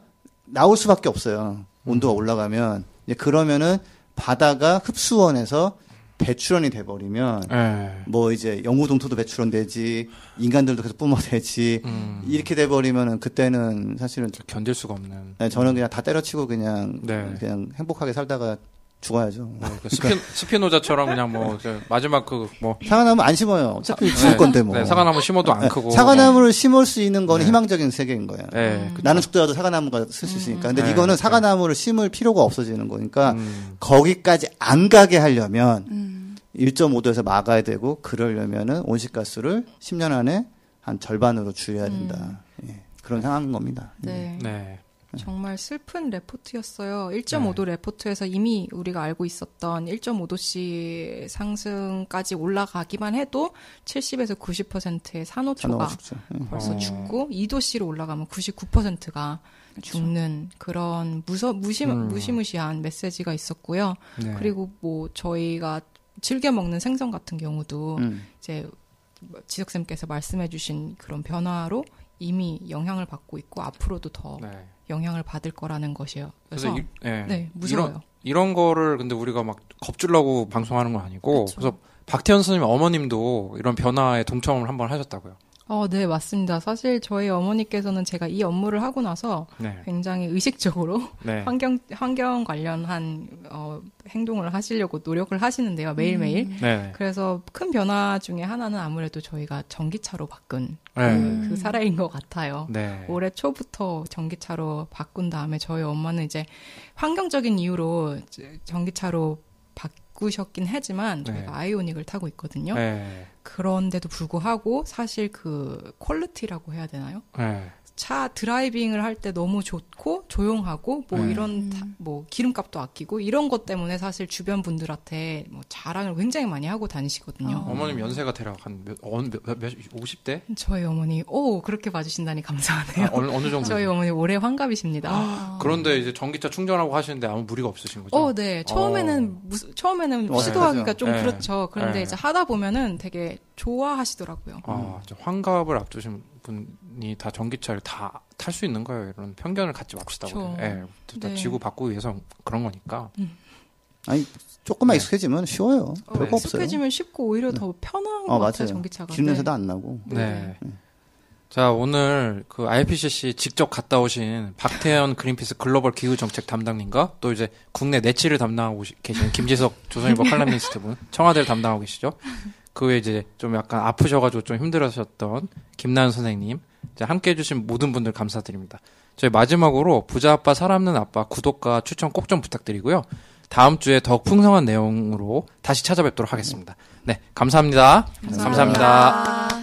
나올 수밖에 없어요. 온도가 올라가면. 이제 그러면은 바다가 흡수원에서 배출원이 돼버리면 네. 뭐 이제 영구동토도 배출원 되지 인간들도 계속 뿜어대지 음. 이렇게 돼버리면 그때는 사실은 견딜 수가 없는. 네, 저는 그냥 다 때려치고 그냥 네. 그냥 행복하게 살다가 죽어야죠. 네, 그 스피, 스피노자처럼 그냥 뭐저 마지막 그 뭐 사과나무 안 심어요. 어차피 죽을 건데 뭐. 네, 사과나무 심어도 안 네, 크고. 사과나무를 심을 수 있는 거는 네. 희망적인 세계인 거예요. 네. 그- 나는 죽더라도 사과나무가 쓸 수 있으니까. 근데 네, 이거는 네. 사과나무를 심을 필요가 없어지는 거니까 음, 거기까지 안 가게 하려면 음. 1.5도에서 막아야 되고 그러려면은 온실가스를 10년 안에 한 절반으로 줄여야 된다. 예, 그런 상황인 겁니다. 네. 네. 정말 슬픈 레포트였어요. 1.5도 레포트에서 이미 우리가 알고 있었던 1.5도씨 상승까지 올라가기만 해도 70에서 90%의 산호초가. 벌써 어. 죽고 2도씨로 올라가면 99%가 죽는 그런 무서 무시 음. 무시무시한 메시지가 있었고요. 네. 그리고 뭐 저희가 즐겨 먹는 생선 같은 경우도 음. 이제 지석쌤께서 말씀해주신 그런 변화로 이미 영향을 받고 있고 앞으로도 더 네. 영향을 받을 거라는 것이요. 그래서 그래서 이, 네. 네 무서워요. 이런, 이런 거를 근데 우리가 막 겁주려고 방송하는 건 아니고 그쵸. 그래서 박태현 선생님 어머님도 이런 변화에 동참을 한번 하셨다고요. 어, 네, 맞습니다. 사실 저희 어머니께서는 제가 이 업무를 하고 나서 네. 굉장히 의식적으로 네. 환경 환경 관련한 어, 행동을 하시려고 노력을 하시는데요 매일매일. 네. 그래서 큰 변화 중에 하나는 아무래도 저희가 전기차로 바꾼 네. 그, 그 사례인 것 같아요. 네. 올해 초부터 전기차로 바꾼 다음에 저희 엄마는 이제 환경적인 이유로 전기차로 바꾸셨긴 하지만 저희가 네. 아이오닉을 타고 있거든요. 네. 그런데도 불구하고 사실 그 퀄리티라고 해야 되나요? 네. 차 드라이빙을 할 때 너무 좋고 조용하고 뭐 네. 이런 타- 뭐 기름값도 아끼고 이런 것 때문에 사실 주변 분들한테 뭐 자랑을 굉장히 많이 하고 다니시거든요. 어. 어머님 연세가 대략 한 몇, 어느 몇, 몇, 몇 50대? 저희 어머니 오 그렇게 봐주신다니 감사하네요. 아, 어느, 어느 정도? 저희 어머니 올해 환갑이십니다. 그런데 이제 전기차 충전하고 하시는데 아무 무리가 없으신 거죠? 어, 네. 처음에는 어. 무슨 처음에는 어, 시도하기가 네, 좀 네. 그렇죠. 그런데 네. 이제 하다 보면은 되게 좋아하시더라고요. 아, 저 환갑을 앞두신 분이 다 전기차를 다 탈 수 있는 거예요. 이런 편견을 갖지 맙시다. 우리. 예, 다 네. 지구 바꾸기 위해서 그런 거니까. 아니 조금만 네. 익숙해지면 쉬워요. 어, 별거 없어요. 익숙해지면 쉽고 오히려 더 편한 어 것 같아요. 전기차가. 기름 네. 냄새도 안 나고. 네. 자, 오늘 그 IPCC 직접 갔다 오신 박태현 그린피스 글로벌 기후 정책 담당님과 또 이제 국내 내치를 담당하고 계신 김지석 조선일보 칼럼니스트 분, 청와대를 담당하고 계시죠. 그 외에 이제 좀 약간 아프셔가지고 좀 힘들으셨던 김나연 선생님, 이제 함께 해주신 모든 분들 감사드립니다. 저희 마지막으로 부자 아빠 살아남는 아빠 구독과 추천 꼭 좀 부탁드리고요. 다음 주에 더 풍성한 내용으로 다시 찾아뵙도록 하겠습니다. 네, 감사합니다. 감사합니다.